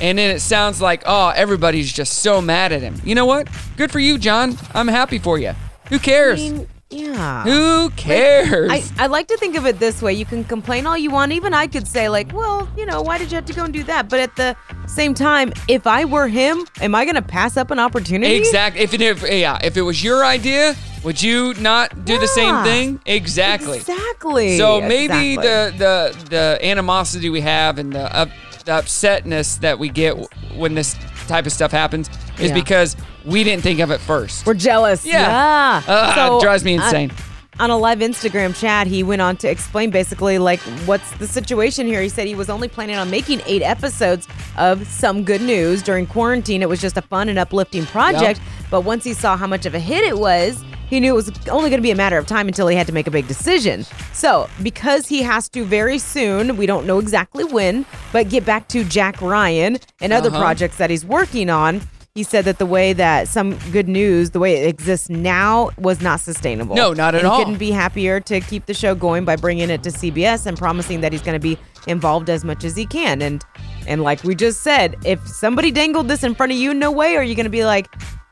And then it sounds like, oh, everybody's just so mad at him. You know what? Good for you, John. I'm happy for you. Who cares? I mean, yeah. Who cares? I, I like to think of it this way. You can complain all you want. Even I could say, like, well, you know, why did you have to go and do that? But at the same time, if I were him, am I going to pass up an opportunity? Exactly. If it if, yeah, if it was your idea, would you not do the same thing? Exactly. Exactly. So maybe Exactly. the the the animosity we have and the, up, the upsetness that we get when this type of stuff happens is Yeah. because we didn't think of it first. We're jealous. Yeah. Yeah. Uh, it drives me on- insane. On a live Instagram chat, he went on to explain basically like what's the situation here. He said he was only planning on making eight episodes of some good news during quarantine. It was just a fun and uplifting project. But once he saw how much of a hit it was, he knew it was only going to be a matter of time until he had to make a big decision. So, because he has to very soon, we don't know exactly when, but get back to Jack Ryan and other Uh-huh. projects that he's working on. He said that the way that some good news, the way it exists now, was not sustainable. No, not at And all. He couldn't be happier to keep the show going by bringing it to CBS and promising that he's going to be involved as much as he can. And and like we just said, if somebody dangled this in front of you, no way are you going to be like,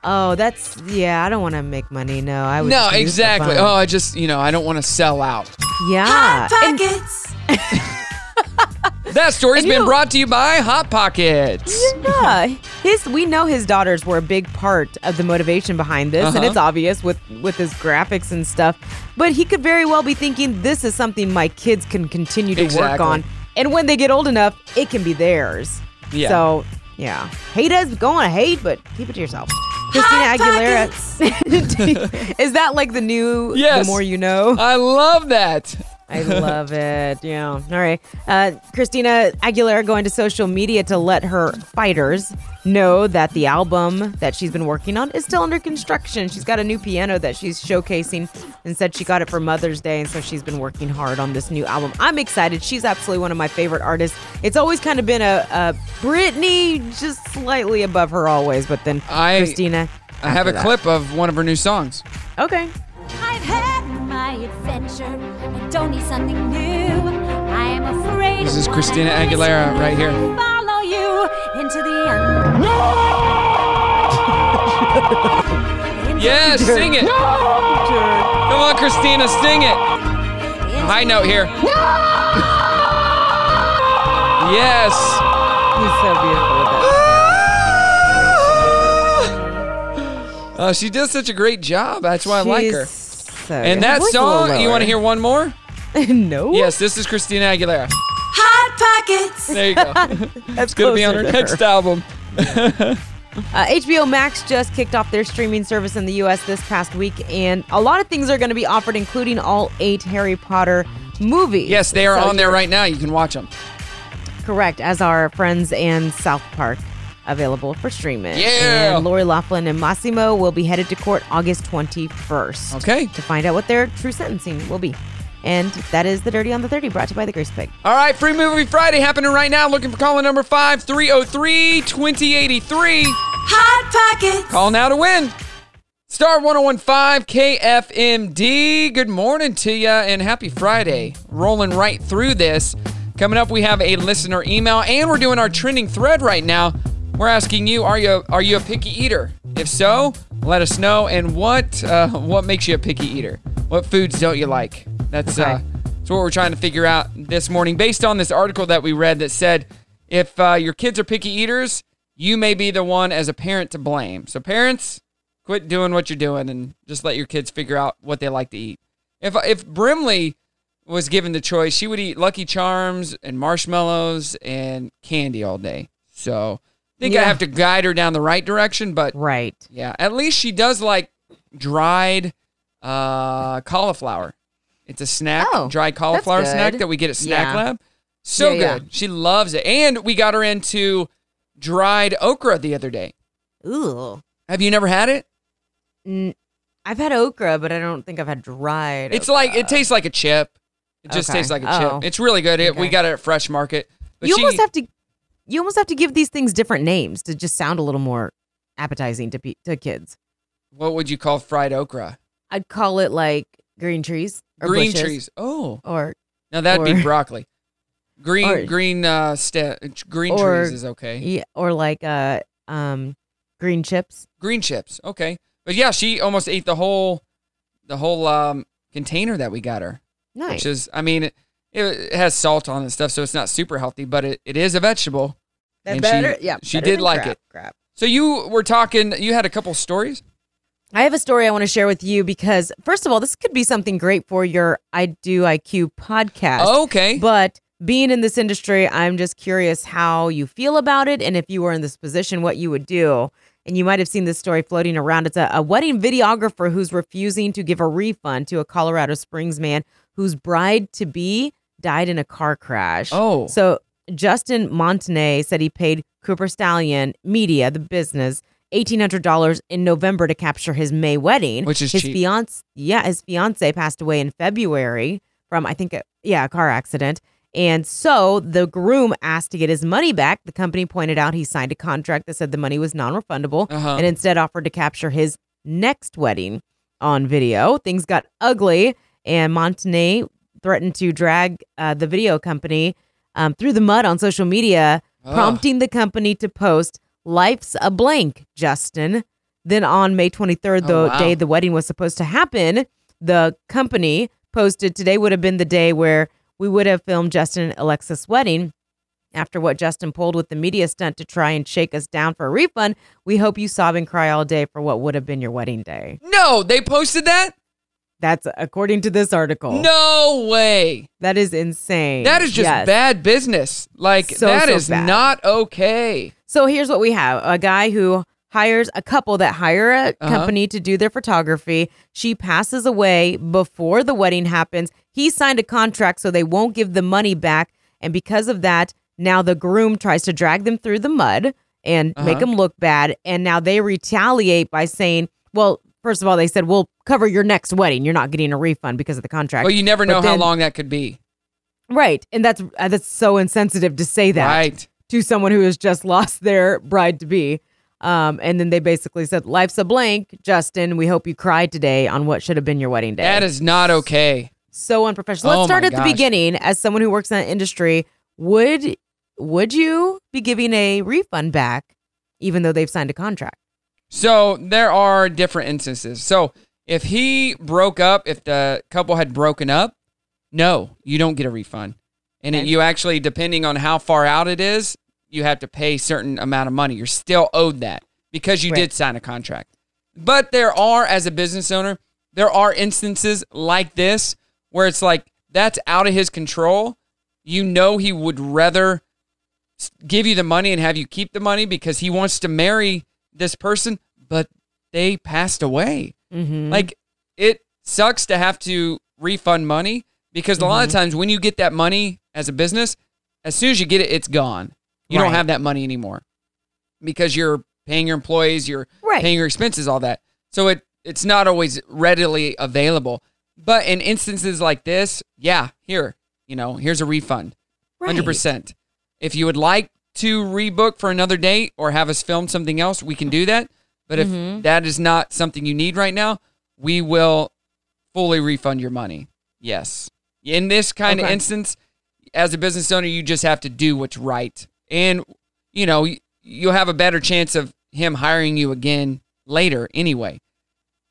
oh, that's yeah, I don't want to make money. No, I would. No, just do this exactly. Oh, I just you know I don't want to sell out. yeah. Hot And- That story's And been you- brought to you by Hot Pockets. Yeah, his we know his daughters were a big part of the motivation behind this, and Uh-huh. it's obvious with with his graphics and stuff. But he could very well be thinking this is something my kids can continue to work on, and when they get old enough, it can be theirs. Yeah. So yeah, hate us, go on hate, but keep it to yourself. Christina Aguilera, is that like the new? Yes. The more you know. I love that. I love it. Yeah. All right. Uh, Christina Aguilera going to social media to let her fighters know that the album that she's been working on is still under construction. She's got a new piano that she's showcasing and said she got it for Mother's Day. And so she's been working hard on this new album. I'm excited. She's absolutely one of my favorite artists. It's always kind of been a, a Britney, just slightly above her always. But then I- Christina I have a that. clip of one of her new songs. Okay. I've had my adventure and don't need something new. I am afraid. This is Christina I'm Aguilera risking right if here. I Follow you into the unknown. Yes, sing it. Come on, Christina, sing it. High note here. No! Yes. He's so beautiful with Uh, she does such a great job. That's why I like her. So and good. That voice is a little song, you want to hear one more? no. Yes, this is Christina Aguilera. Hot pockets. There you go. That's going to be on her closer next album. Uh, HBO Max just kicked off their streaming service in the U.S. this past week, and a lot of things are going to be offered, including all eight Harry Potter movies. Yes, they are So on there right now. You can watch them. Correct, as are Friends and South Park available for streaming. Yeah. And Lori Loughlin and Mossimo will be headed to court August 21st. Okay. To find out what their true sentencing will be. And that is the Dirty on the 30 brought to you by the Grease Pig. All right, Free Movie Friday happening right now. Looking for caller number 5303 2083. Hot pockets. Call now to win. Star 1015 KFMD. Good morning to you and happy Friday. Rolling right through this. Coming up, we have a listener email and we're doing our trending thread right now. We're asking you, are you are you a picky eater? If so, let us know. And what uh, what makes you a picky eater? What foods don't you like? That's uh, that's what we're trying to figure out this morning, based on this article that we read that said if uh, your kids are picky eaters, you may be the one as a parent to blame. So parents, quit doing what you're doing and just let your kids figure out what they like to eat. If if Brimley was given the choice, she would eat Lucky Charms and marshmallows and candy all day. So I think I have to guide her down the right direction, but Right. yeah, at least she does like dried uh, cauliflower. It's a snack, Oh, dried cauliflower snack that we get at Snack Yeah. Lab. So Yeah, yeah. good. She loves it. And we got her into dried okra the other day. Ooh. Have you never had it? N- I've had okra, but I don't think I've had dried. It's like it tastes like a chip. It just Okay. tastes like a Oh. chip. It's really good. It, We got it at Fresh Market. But you she, almost have to you almost have to give these things different names to just sound a little more appetizing to pe- to kids. what would you call fried okra? I'd call it like green trees or green bushes, trees. Oh, or now that'd be broccoli. Green or- green uh sta- green or- trees is okay. yeah, or like uh um green chips. Green chips, okay. But yeah, she almost ate the whole the whole um container that we got her. Nice. Which is I mean it, it has salt on it and stuff, so it's not super healthy, but it, it is a vegetable. That's And better. She, yeah, she better did like crap, it. Crap. So you were talking. You had a couple stories. I have a story I want to share with you because first of all, this could be something great for your I Do IQ podcast. Okay. But being in this industry, I'm just curious how you feel about it and if you were in this position, what you would do. And you might have seen this story floating around. It's a, a wedding videographer who's refusing to give a refund to a Colorado Springs man whose bride to be died in a car crash. Oh. So Justin Montanay said he paid Cooper Stallion Media, the business, eighteen hundred dollars in November to capture his May wedding, Which is his cheap. fiance. Yeah, his fiance passed away in February from I think a, yeah a car accident, and so the groom asked to get his money back. The company pointed out he signed a contract that said the money was non-refundable, Uh-huh. and instead offered to capture his next wedding on video. Things got ugly, and Montenay threatened to drag uh, the video company um, through the mud on social media, Ugh. prompting the company to post "Life's a blank, Justin." Then on May 23rd, the Oh, wow. day the wedding was supposed to happen, the company posted today would have been the day where we would have filmed Justin and Alexis' wedding. After what Justin pulled with the media stunt to try and shake us down for a refund, we hope you sob and cry all day for what would have been your wedding day. No, they posted that. That's according to this article. No way. That is insane. That is just Yes. bad business. Like So, that so is bad. not okay. So here's what we have a guy who hires a couple that hire a Uh-huh. company to do their photography. She passes away before the wedding happens. He signed a contract so they won't give the money back. And because of that, now the groom tries to drag them through the mud and make Uh-huh. them look bad. And now they retaliate by saying, well, first of all, they said, we'll cover your next wedding. You're not getting a refund because of the contract. Well, you never But know how then- long that could be. Right. And that's uh, that's so insensitive to say that Right. to someone who has just lost their bride to be. Um, and then they basically said, "Life's a blank, Justin. We hope you cried today on what should have been your wedding day." That is not okay. so unprofessional. Oh Let's start my at the beginning. As someone who works in that industry, would would you be giving a refund back, even though they've signed a contract? So there are different instances. So if he broke up, if the couple had broken up, no, you don't get a refund. And it, Okay. you actually, depending on how far out it is, you have to pay certain amount of money. You're still owed that because you Right. did sign a contract. But there are, as a business owner, there are instances like this where it's like that's out of his control. You know, he would rather give you the money and have you keep the money because he wants to marry this person, but they passed away. Mm-hmm. Like it sucks to have to refund money because a lot of Mhm. times when you get that money as a business, as soon as you get it, it's gone. You don't have that money anymore because you're paying your employees, you're Right. paying your expenses, all that. So it it's not always readily available. But in instances like this, yeah, here, you know, here's a refund. Right. 100%. If you would like to rebook for another date or have us film something else, we can do that. But if Mhm. that is not something you need right now, we will fully refund your money. Yes. In this kind of instance, as a business owner, you just have to do what's right. And, you know, you'll have a better chance of him hiring you again later anyway.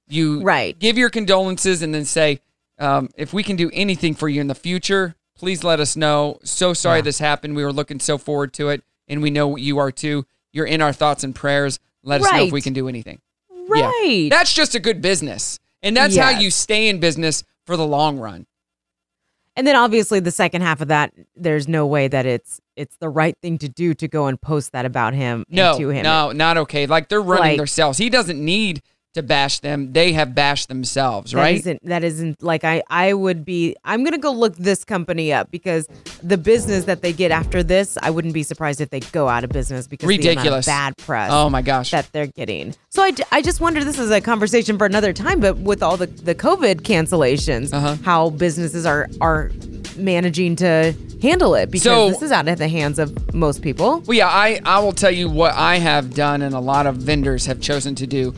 You Right. give your condolences and then say, um, if we can do anything for you in the future, please let us know. So sorry Yeah. this happened. We were looking so forward to it, and we know you are too. You're in our thoughts and prayers. Let us know if we can do anything. Yeah. Right. That's just a good business. And that's how you stay in business for the long run. And then obviously the second half of that, there's no way that it's it's the right thing to do to go and post that about him No, and to him. no, not okay. Like they're running Like- themselves. He doesn't need to bash them. They have bashed themselves, right? isn't that isn't like I I would be I'm gonna go look this company up because the business that they get after this I wouldn't be surprised if they go out of business because the amount of Ridiculous. bad press Oh my gosh. that they're getting. So I, I just wonder this is a conversation for another time, but with all the the COVID cancellations, Uh-huh. how businesses are are managing to handle it because So- this is out of the hands of most people. Well, yeah, I, I will tell you what I have done, and a lot of vendors have chosen to do.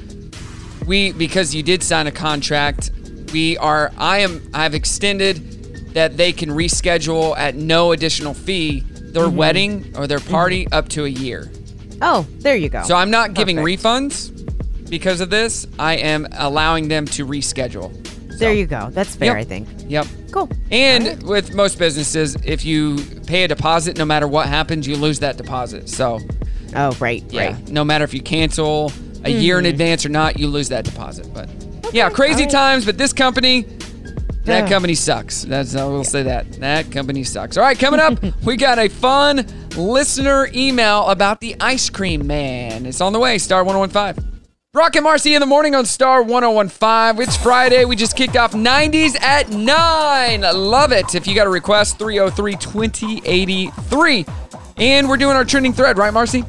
We because you did sign a contract, we are I am I've extended that they can reschedule at no additional fee their Mhm. wedding or their party up to a year. Oh, there you go. So I'm not giving Perfect. refunds because of this. I am allowing them to reschedule. There you go. That's fair, Yep. I think. Yep. Cool. And with most businesses, if you pay a deposit, no matter what happens, you lose that deposit. So, oh, right, yeah, right. No matter if you cancel a year in Mhm. advance or not, you lose that deposit. But yeah, crazy alright. times. But this company, that company sucks. That's I will say that. That company sucks. All right, coming up, we got a fun listener email about the ice cream man. It's on the way. Star 1015. Brock and Marci in the morning on Star 1015. It's Friday. We just kicked off 90s at 9. Love it. If you got a request, 303 2083. And we're doing our trending thread, right, Marci?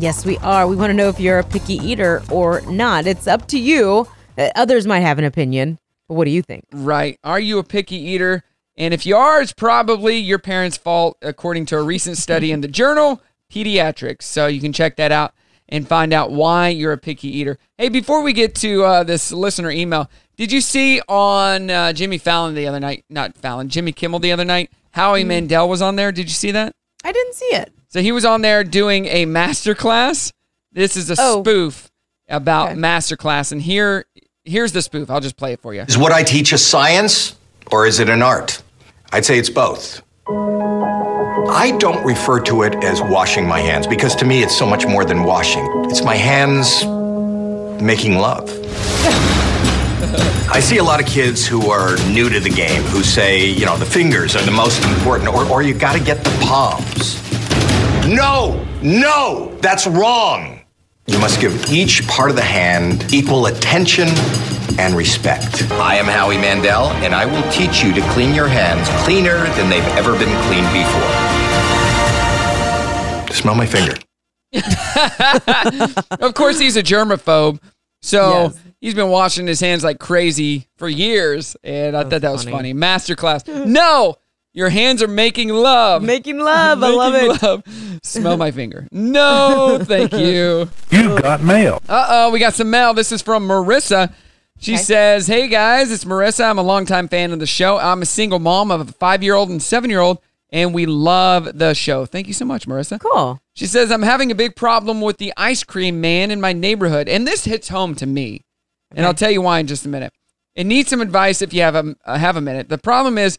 Yes, we are. We want to know if you're a picky eater or not. It's up to you. Uh, Others might have an opinion, but what do you think? Right. Are you a picky eater? And if you are, it's probably your parents' fault, according to a recent study in the journal Pediatrics. So you can check that out and find out why you're a picky eater. Hey, before we get to uh, this listener email, did you see on uh, Jimmy Fallon the other night? Not Fallon, Jimmy Kimmel the other night. Howie Mandel was on there. Did you see that? I didn't see it. So he was on there doing a master class. This is a Oh. spoof about master class, and here here's the spoof. I'll just play it for you. Is what I teach a science or is it an art? I'd say it's both. I don't refer to it as washing my hands because to me it's so much more than washing. It's my hands making love. I see a lot of kids who are new to the game who say, you know, the fingers are the most important or, or you got to get the palms. No, no, that's wrong. You must give each part of the hand equal attention and respect. I am Howie Mandel, and I will teach you to clean your hands cleaner than they've ever been cleaned before. Smell my finger. of course, he's a germaphobe. So he's been washing his hands like crazy for years. And I thought that was funny. funny. Masterclass. No, Your hands are making love. Making love. I love it. love. Smell my finger. No, thank you. You got mail. Uh oh, we got some mail. This is from Marissa. She says, Hey guys, it's Marissa. I'm a longtime fan of the show. I'm a single mom of a five year old and seven year old, and we love the show. Thank you so much, Marissa. Cool. She says, I'm having a big problem with the ice cream man in my neighborhood, and this hits home to me. And I'll tell you why in just a minute. It needs some advice if you have a, uh, have a minute. The problem is,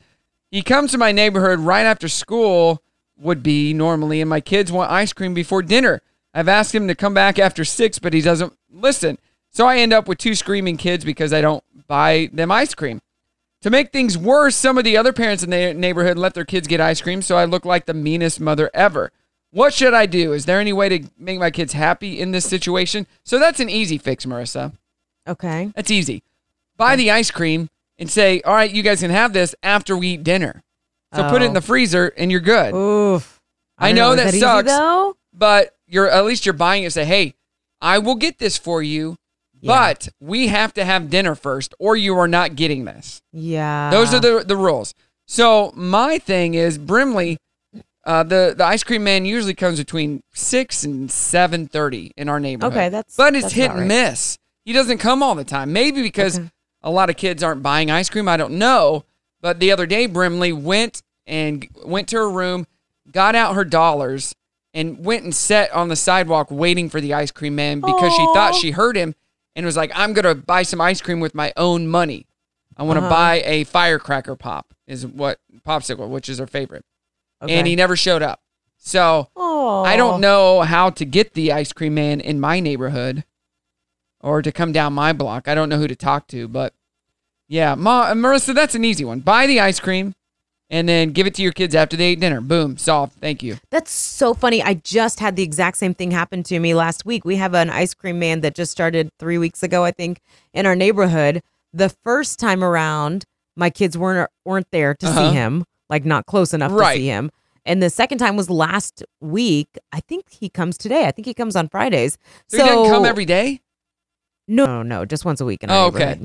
he comes to my neighborhood right after school would be normally, and my kids want ice cream before dinner. I've asked him to come back after six, but he doesn't listen. So I end up with two screaming kids because I don't buy them ice cream. To make things worse, some of the other parents in the neighborhood let their kids get ice cream, so I look like the meanest mother ever. What should I do? Is there any way to make my kids happy in this situation? So that's an easy fix, Marissa. Okay. That's easy. Buy the ice cream and say, all right, you guys can have this after we eat dinner. So put it in Oh. the freezer and you're good. Oof. I, don't know, Is that, sucks, though? but you're at least you're buying it. Say, hey, I will get this for you, but we have to have dinner first, or you are not getting this. Yeah. Those are the the rules. So my thing is Brimley. Uh, the the ice cream man usually comes between six and seven thirty in our neighborhood. Okay, that's- but it's that's hit and right. miss. He doesn't come all the time. Maybe because a lot of kids aren't buying ice cream. I don't know. But the other day, Brimley went and went to her room, got out her dollars, and went and sat on the sidewalk waiting for the ice cream man because she thought she heard him and was like, "I'm gonna buy some ice cream with my own money. I want to Uh-huh. buy a firecracker pop." Is what popsicle, which is her favorite, and he never showed up. So Aw. I don't know how to get the ice cream man in my neighborhood or to come down my block. I don't know who to talk to, but yeah, Ma, Marissa, that's an easy one. Buy the ice cream and then give it to your kids after they eat dinner. Boom, solved. Thank you. That's so funny. I just had the exact same thing happen to me last week. We have an ice cream man that just started three weeks ago, I think, in our neighborhood. The first time around, my kids weren't weren't there to Uh-huh. see him, like not close enough Right. to see him. And the second time was last week. I think he comes today. I think he comes on Fridays. So, he doesn't come every day? No, no, no, just once a week in our Oh, okay.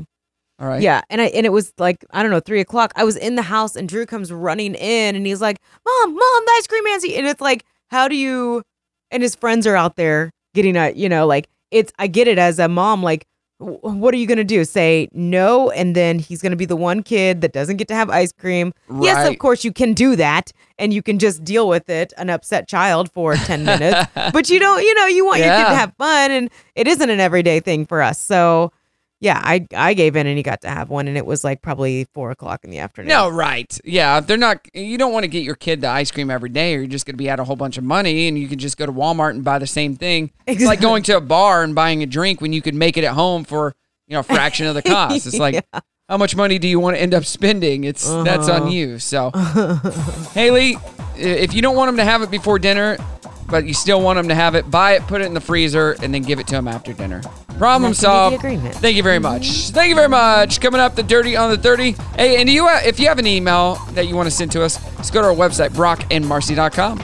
All right. Yeah, and I and it was like I don't know three o'clock. I was in the house and Drew comes running in and he's like, "Mom, mom, the ice cream man's here." And it's like, how do you? And his friends are out there getting a, you know, like it's. I get it as a mom, like, what are you gonna do? Say no, and then he's gonna be the one kid that doesn't get to have ice cream. Yes, of course you can do that, and you can just deal with it, an upset child for ten minutes. but you don't, you know, you want your kid to have fun, and it isn't an everyday thing for us. So yeah, I I gave in and he got to have one, and it was like probably four o'clock in the afternoon. No, right. Yeah, they're not. You don't want to get your kid the ice cream every day, or you're just going to be out a whole bunch of money, and you can just go to Walmart and buy the same thing. It's like going to a bar and buying a drink when you could make it at home for you know a fraction of the cost. It's like, Yeah. how much money do you want to end up spending? It's that's on Uh-huh. you. So, Haley, if you don't want them to have it before dinner, but you still want them to have it, buy it, put it in the freezer, and then give it to them after dinner. Problem That can be the solved. Thank you very much. Thank you very much. Coming up, the dirty on the 30. Hey, and you, uh, if you have an email that you want to send to us, just go to our website, brockandmarci.com.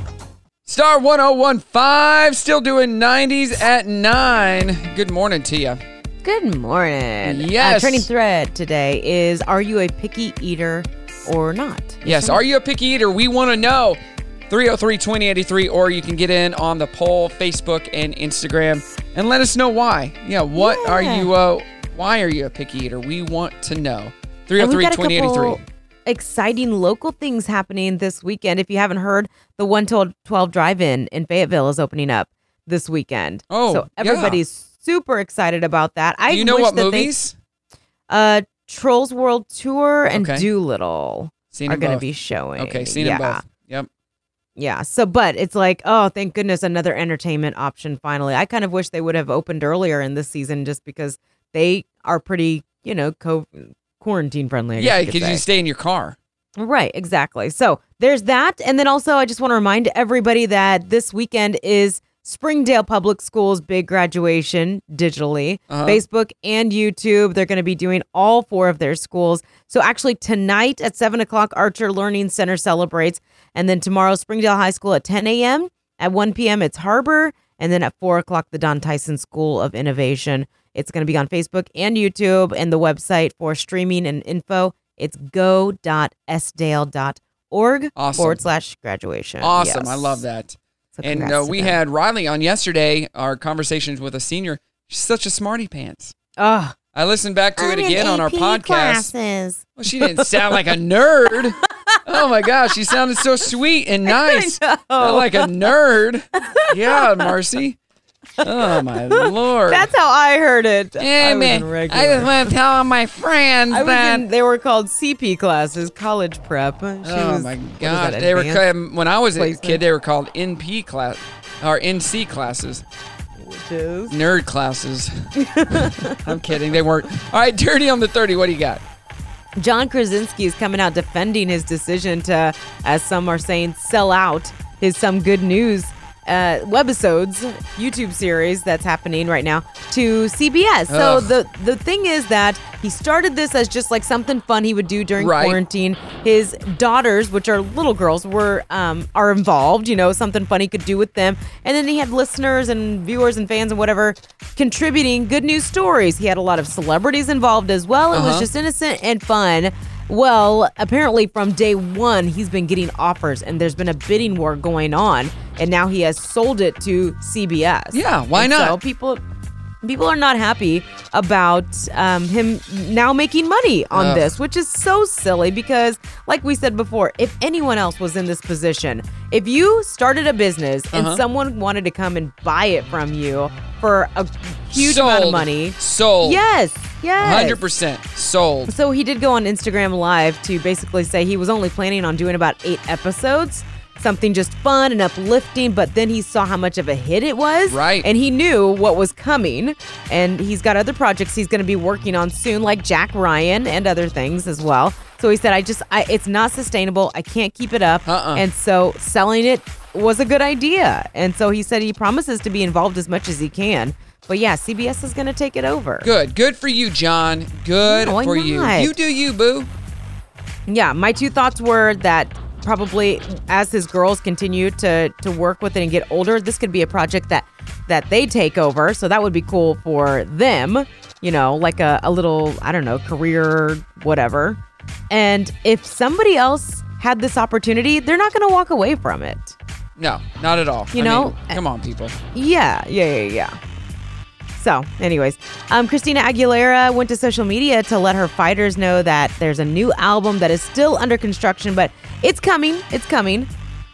Star 1015, still doing 90s at 9. Good morning to you. Good morning. Yes. Uh, trending thread today is: Are you a picky eater or not? Yes, are you a picky eater? We want to know. 303 2083, or you can get in on the poll, Facebook and Instagram, and let us know why. Yeah, what are you, uh, why are you a picky eater? We want to know. And 303 we've got a 2083. exciting local things happening this weekend. If you haven't heard, the 1-12 Drive-In in Fayetteville is opening up this weekend. Oh, so yeah. everybody's super excited about that. I Do you know wish what that they- movies? uh, Trolls World Tour and Okay. Dolittle Seen are going to be showing. Okay, seen yeah. them both. Yep. Yeah. So, but it's like, oh, thank goodness, another entertainment option finally. I kind of wish they would have opened earlier in this season just because they are pretty, you know, co- quarantine friendly. I Yeah, because you stay in your car. Right, exactly. So there's that. And then also, I just want to remind everybody that this weekend is Springdale Public Schools' big graduation digitally. Uh-huh. Facebook and YouTube, they're going to be doing all four of their schools. So actually, tonight at 7 o'clock, Archer Learning Center celebrates. And then tomorrow, Springdale High School at 10 a.m. At 1 p.m., it's Har-Ber. And then at 4 o'clock, the Don Tyson School of Innovation. It's going to be on Facebook and YouTube. And the website for streaming and info, it's go.sdale.org. org Awesome. forward slash graduation. Awesome. Yes. I love that. So and uh, we had Riley on yesterday, our conversations with a senior. She's such a smarty pants. Oh, I listened back to it again on our podcast. Classes. Well, she didn't sound like a nerd. Oh my gosh, she sounded so sweet and nice. Like a nerd. Yeah, Marci. Oh my lord. That's how I heard it. Hey, I man, I just want to tell all my friends I that. in, they were called CP classes, college prep. She oh was, my gosh, that, they were when I was a kid. They were called NP class or NC classes, Which is nerd classes. I'm kidding. They weren't. All right, dirty on the thirty. What do you got? John Krasinski is coming out defending his decision to, as some are saying, sell out his Some Good News uh, webisodes YouTube series that's happening right now to CBS. So Ugh. the the thing is that he started this as just like something fun he would do during Right. quarantine. His daughters, which are little girls, were um, are involved. You know, something fun he could do with them. And then he had listeners and viewers and fans and whatever contributing good news stories. He had a lot of celebrities involved as well. It was Uh-huh. just innocent and fun. Well, apparently from day one, he's been getting offers, and there's been a bidding war going on, and now he has sold it to CBS. Yeah, why And not? So people, people are not happy about um, him now making money on Ugh. this, which is so silly because, like we said before, if anyone else was in this position, if you started a business and Uh-huh. someone wanted to come and buy it from you for a huge amount of money, Sold. yes, yes, Hundred percent sold. so he did go on Instagram Live to basically say he was only planning on doing about eight episodes, something just fun and uplifting. But then he saw how much of a hit it was, Right. And he knew what was coming. And he's got other projects he's going to be working on soon, like Jack Ryan and other things as well. So he said, "I just, I, it's not sustainable. I can't keep it up." Uh-uh. And so selling it was a good idea. And so he said he promises to be involved as much as he can. But yeah, CBS is going to take it over. Good. Good for you, John. Good why for you. You do you, boo. yeah, my two thoughts were that probably as his girls continue to to work with it and get older, this could be a project that that they take over. So that would be cool for them, you know, like a, a little, I don't know, career, whatever. And if somebody else had this opportunity, they're not going to walk away from it. No, not at all. You I know, mean, come on, people. Yeah, yeah, yeah, yeah. So, anyways, um, Christina Aguilera went to social media to let her fighters know that there's a new album that is still under construction, but it's coming. It's coming.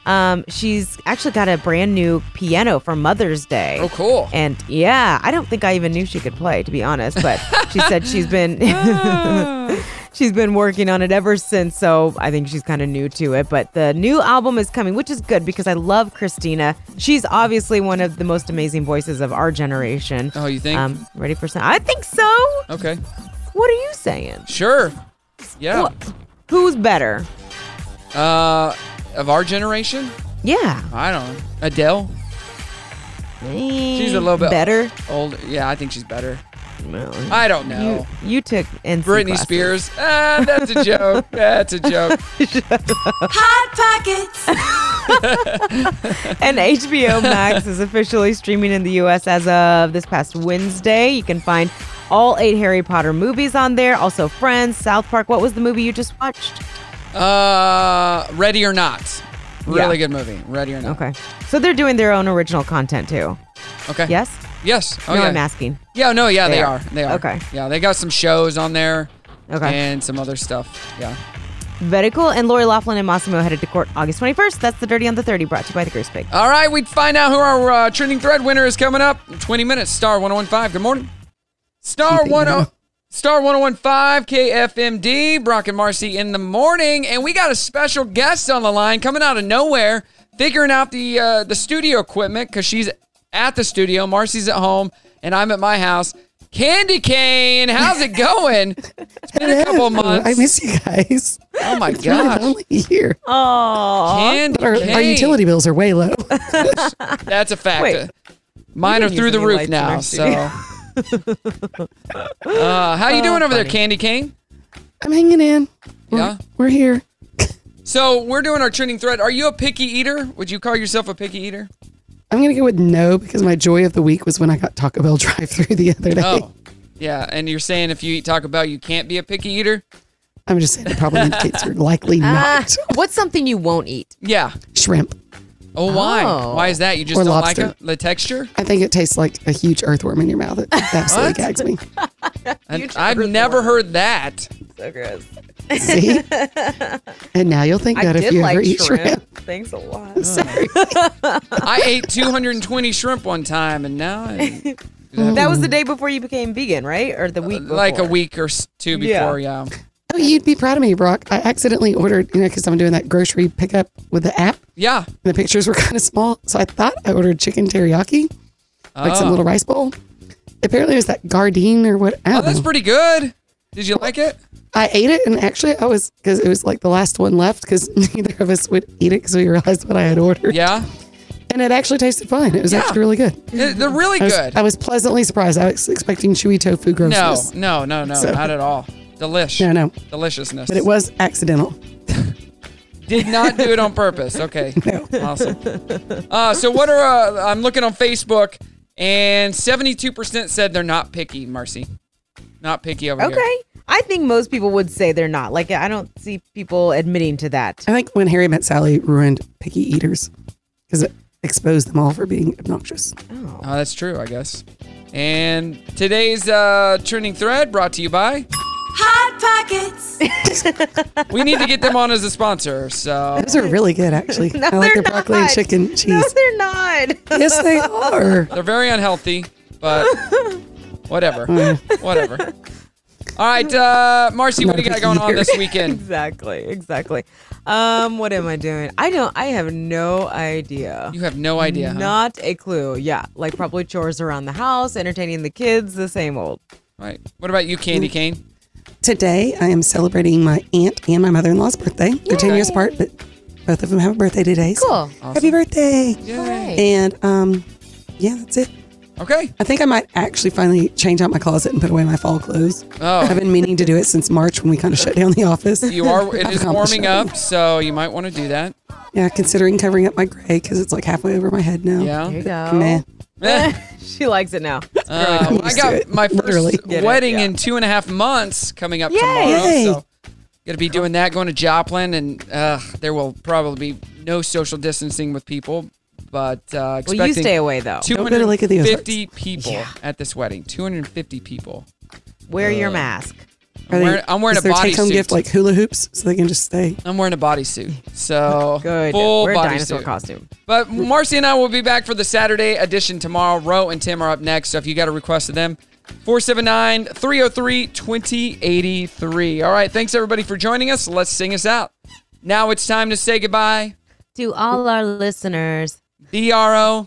Um, she's actually got a brand new piano for Mother's Day. Oh, cool. And yeah, I don't think I even knew she could play, to be honest. But she said she's been she's been working on it ever since. So I think she's kind of new to it. But the new album is coming, which is good because I love Christina. She's obviously one of the most amazing voices of our generation. Oh, you think? Um, ready for some? I think so. Okay. What are you saying? Sure. Yeah. What- Who's better? Uh, of our generation? Yeah. I don't know. Adele? She's a little bit better. Old. Yeah, I think she's better. Well, I don't know. You, you took NC Britney classes. Spears. Ah, that's a joke. that's a joke. Hot Pockets. and HBO Max is officially streaming in the US as of this past Wednesday. You can find all eight Harry Potter movies on there. Also, Friends, South Park. What was the movie you just watched? Uh, Ready or Not. Really Yeah. good movie. Ready or Not. Okay. So they're doing their own original content too. Okay. Yes? Yes. Oh, no, yeah. I'm asking. Yeah, no, yeah, They they, are. are. They are. Okay. Yeah, they got some shows on there. Okay. And some other stuff. Yeah. Very cool. And Lori Loughlin and Mossimo headed to court August 21st. That's the Dirty on the 30 brought to you by the Grease Pig. All right, we find out who our uh, trending thread winner is coming up in 20 minutes. Star 1015. Good morning. Star 10 Star 1015 KFMD. Brock and Marci in the morning, and we got a special guest on the line coming out of nowhere, figuring out the uh, the studio equipment because she's at the studio. Marci's at home, and I'm at my house. Candy Cane, how's it going? It's been a couple of months. I miss you guys. Oh my It's really gosh. lonely here. Oh, Candy our, our utility bills are way low. That's a fact. Wait. Mine are through the roof now. our So, uh, how you Oh, doing over there. Candy Cane? I'm hanging in. We're, Yeah. we're here. So we're doing our trending thread. Are you a picky eater? Would you call yourself a picky eater? I'm gonna go with no because my joy of the week was when I got Taco Bell drive through the other day. Oh, yeah. And you're saying if you eat Taco Bell, you can't be a picky eater? I'm just saying it probably indicates you're likely Ah, not. what's something you won't eat? Yeah. Shrimp. Oh, why? Oh. Why is that? You just Or don't lobster. like it? The texture? I think it tastes like a huge earthworm in your mouth. It absolutely What? gags me. I, I've never heard that. So gross. See? And now you'll think I that if did you like ever eat shrimp. shrimp. Thanks a lot. I ate 220 shrimp one time, and now I, That was the day before you became vegan, right? Or the week before? like a week or s- two Yeah. before. Yeah. You'd be proud of me, Brock. I accidentally ordered, you know, because I'm doing that grocery pickup with the app. Yeah. And the pictures were kind of small. So I thought I ordered chicken teriyaki, like some Oh. little rice bowl. Apparently it was that Gardein or what. Oh, that's know. pretty good. Did you like it? I ate it, and actually, I was because it was like the last one left because neither of us would eat it because we realized what I had ordered. Yeah. And it actually tasted fine. It was Yeah. actually really good. They're they're really I was, good. I was pleasantly surprised. I was expecting chewy tofu No, no, no, no, So- not at all. Delish. No, no. Deliciousness. But it was accidental. Did not do it on purpose. Okay. Awesome. Uh, so what are uh, I'm looking on Facebook and 72% said they're not picky, Marci. Not picky over here. Okay. I think most people would say they're not. Like, I don't see people admitting to that. I think when Harry Met Sally ruined picky eaters because it exposed them all for being obnoxious. Oh, that's true, I guess. And today's uh, trending thread brought to you by. Hot Pockets. We need to get them on as a sponsor. So Those are really good, actually. No, I like their broccoli and chicken cheese. No, they're not. yes, they are. they're very unhealthy, but whatever. whatever. All right, uh, Marci, what do you got going on this weekend? exactly. Exactly. Um, what am I doing? I don't. I have no idea. You have no idea. huh? Not a clue. Yeah, like probably chores around the house, entertaining the kids, the same old. Right. What about you, Candy Cane? Today, I am celebrating my aunt and my mother in law's birthday. They're 10 years apart, but both of them have a birthday today. so Cool. Happy birthday. Yay. And um, yeah, that's it. Okay. I think I might actually finally change out my closet and put away my fall clothes. Oh. I've been meaning to do it since March when we kind of shut down the office. You are. It I've is accomplished warming that. up, so you might want to do that. Yeah, considering covering up my gray because it's like halfway over my head now. Yeah. There you go. Meh. she likes it now. Uh, I'm I used to got my first literally. Get it, wedding yeah. in two and a half months coming up Yay. tomorrow. Yay. So, got to be doing that, going to Joplin, and uh, there will probably be no social distancing with people. But uh, Well, you stay away though. Don't go to Lake of the 250 people at this wedding. 250 people. Wear your Uh, mask. Are I'm wearing, I'm wearing is a their take-home bodysuit. gift like hula hoops so they can just stay? I'm wearing a bodysuit. So Good. full Wear a body dinosaur suit. costume. But Marci and I will be back for the Saturday edition tomorrow. Ro and Tim are up next. So if you got a request of them, 479 303 2083. All right. Thanks everybody for joining us. Let's sing us out. Now it's time to say goodbye. To all our listeners. B R O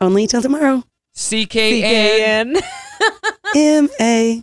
Only till tomorrow. C K N. CKN. M A.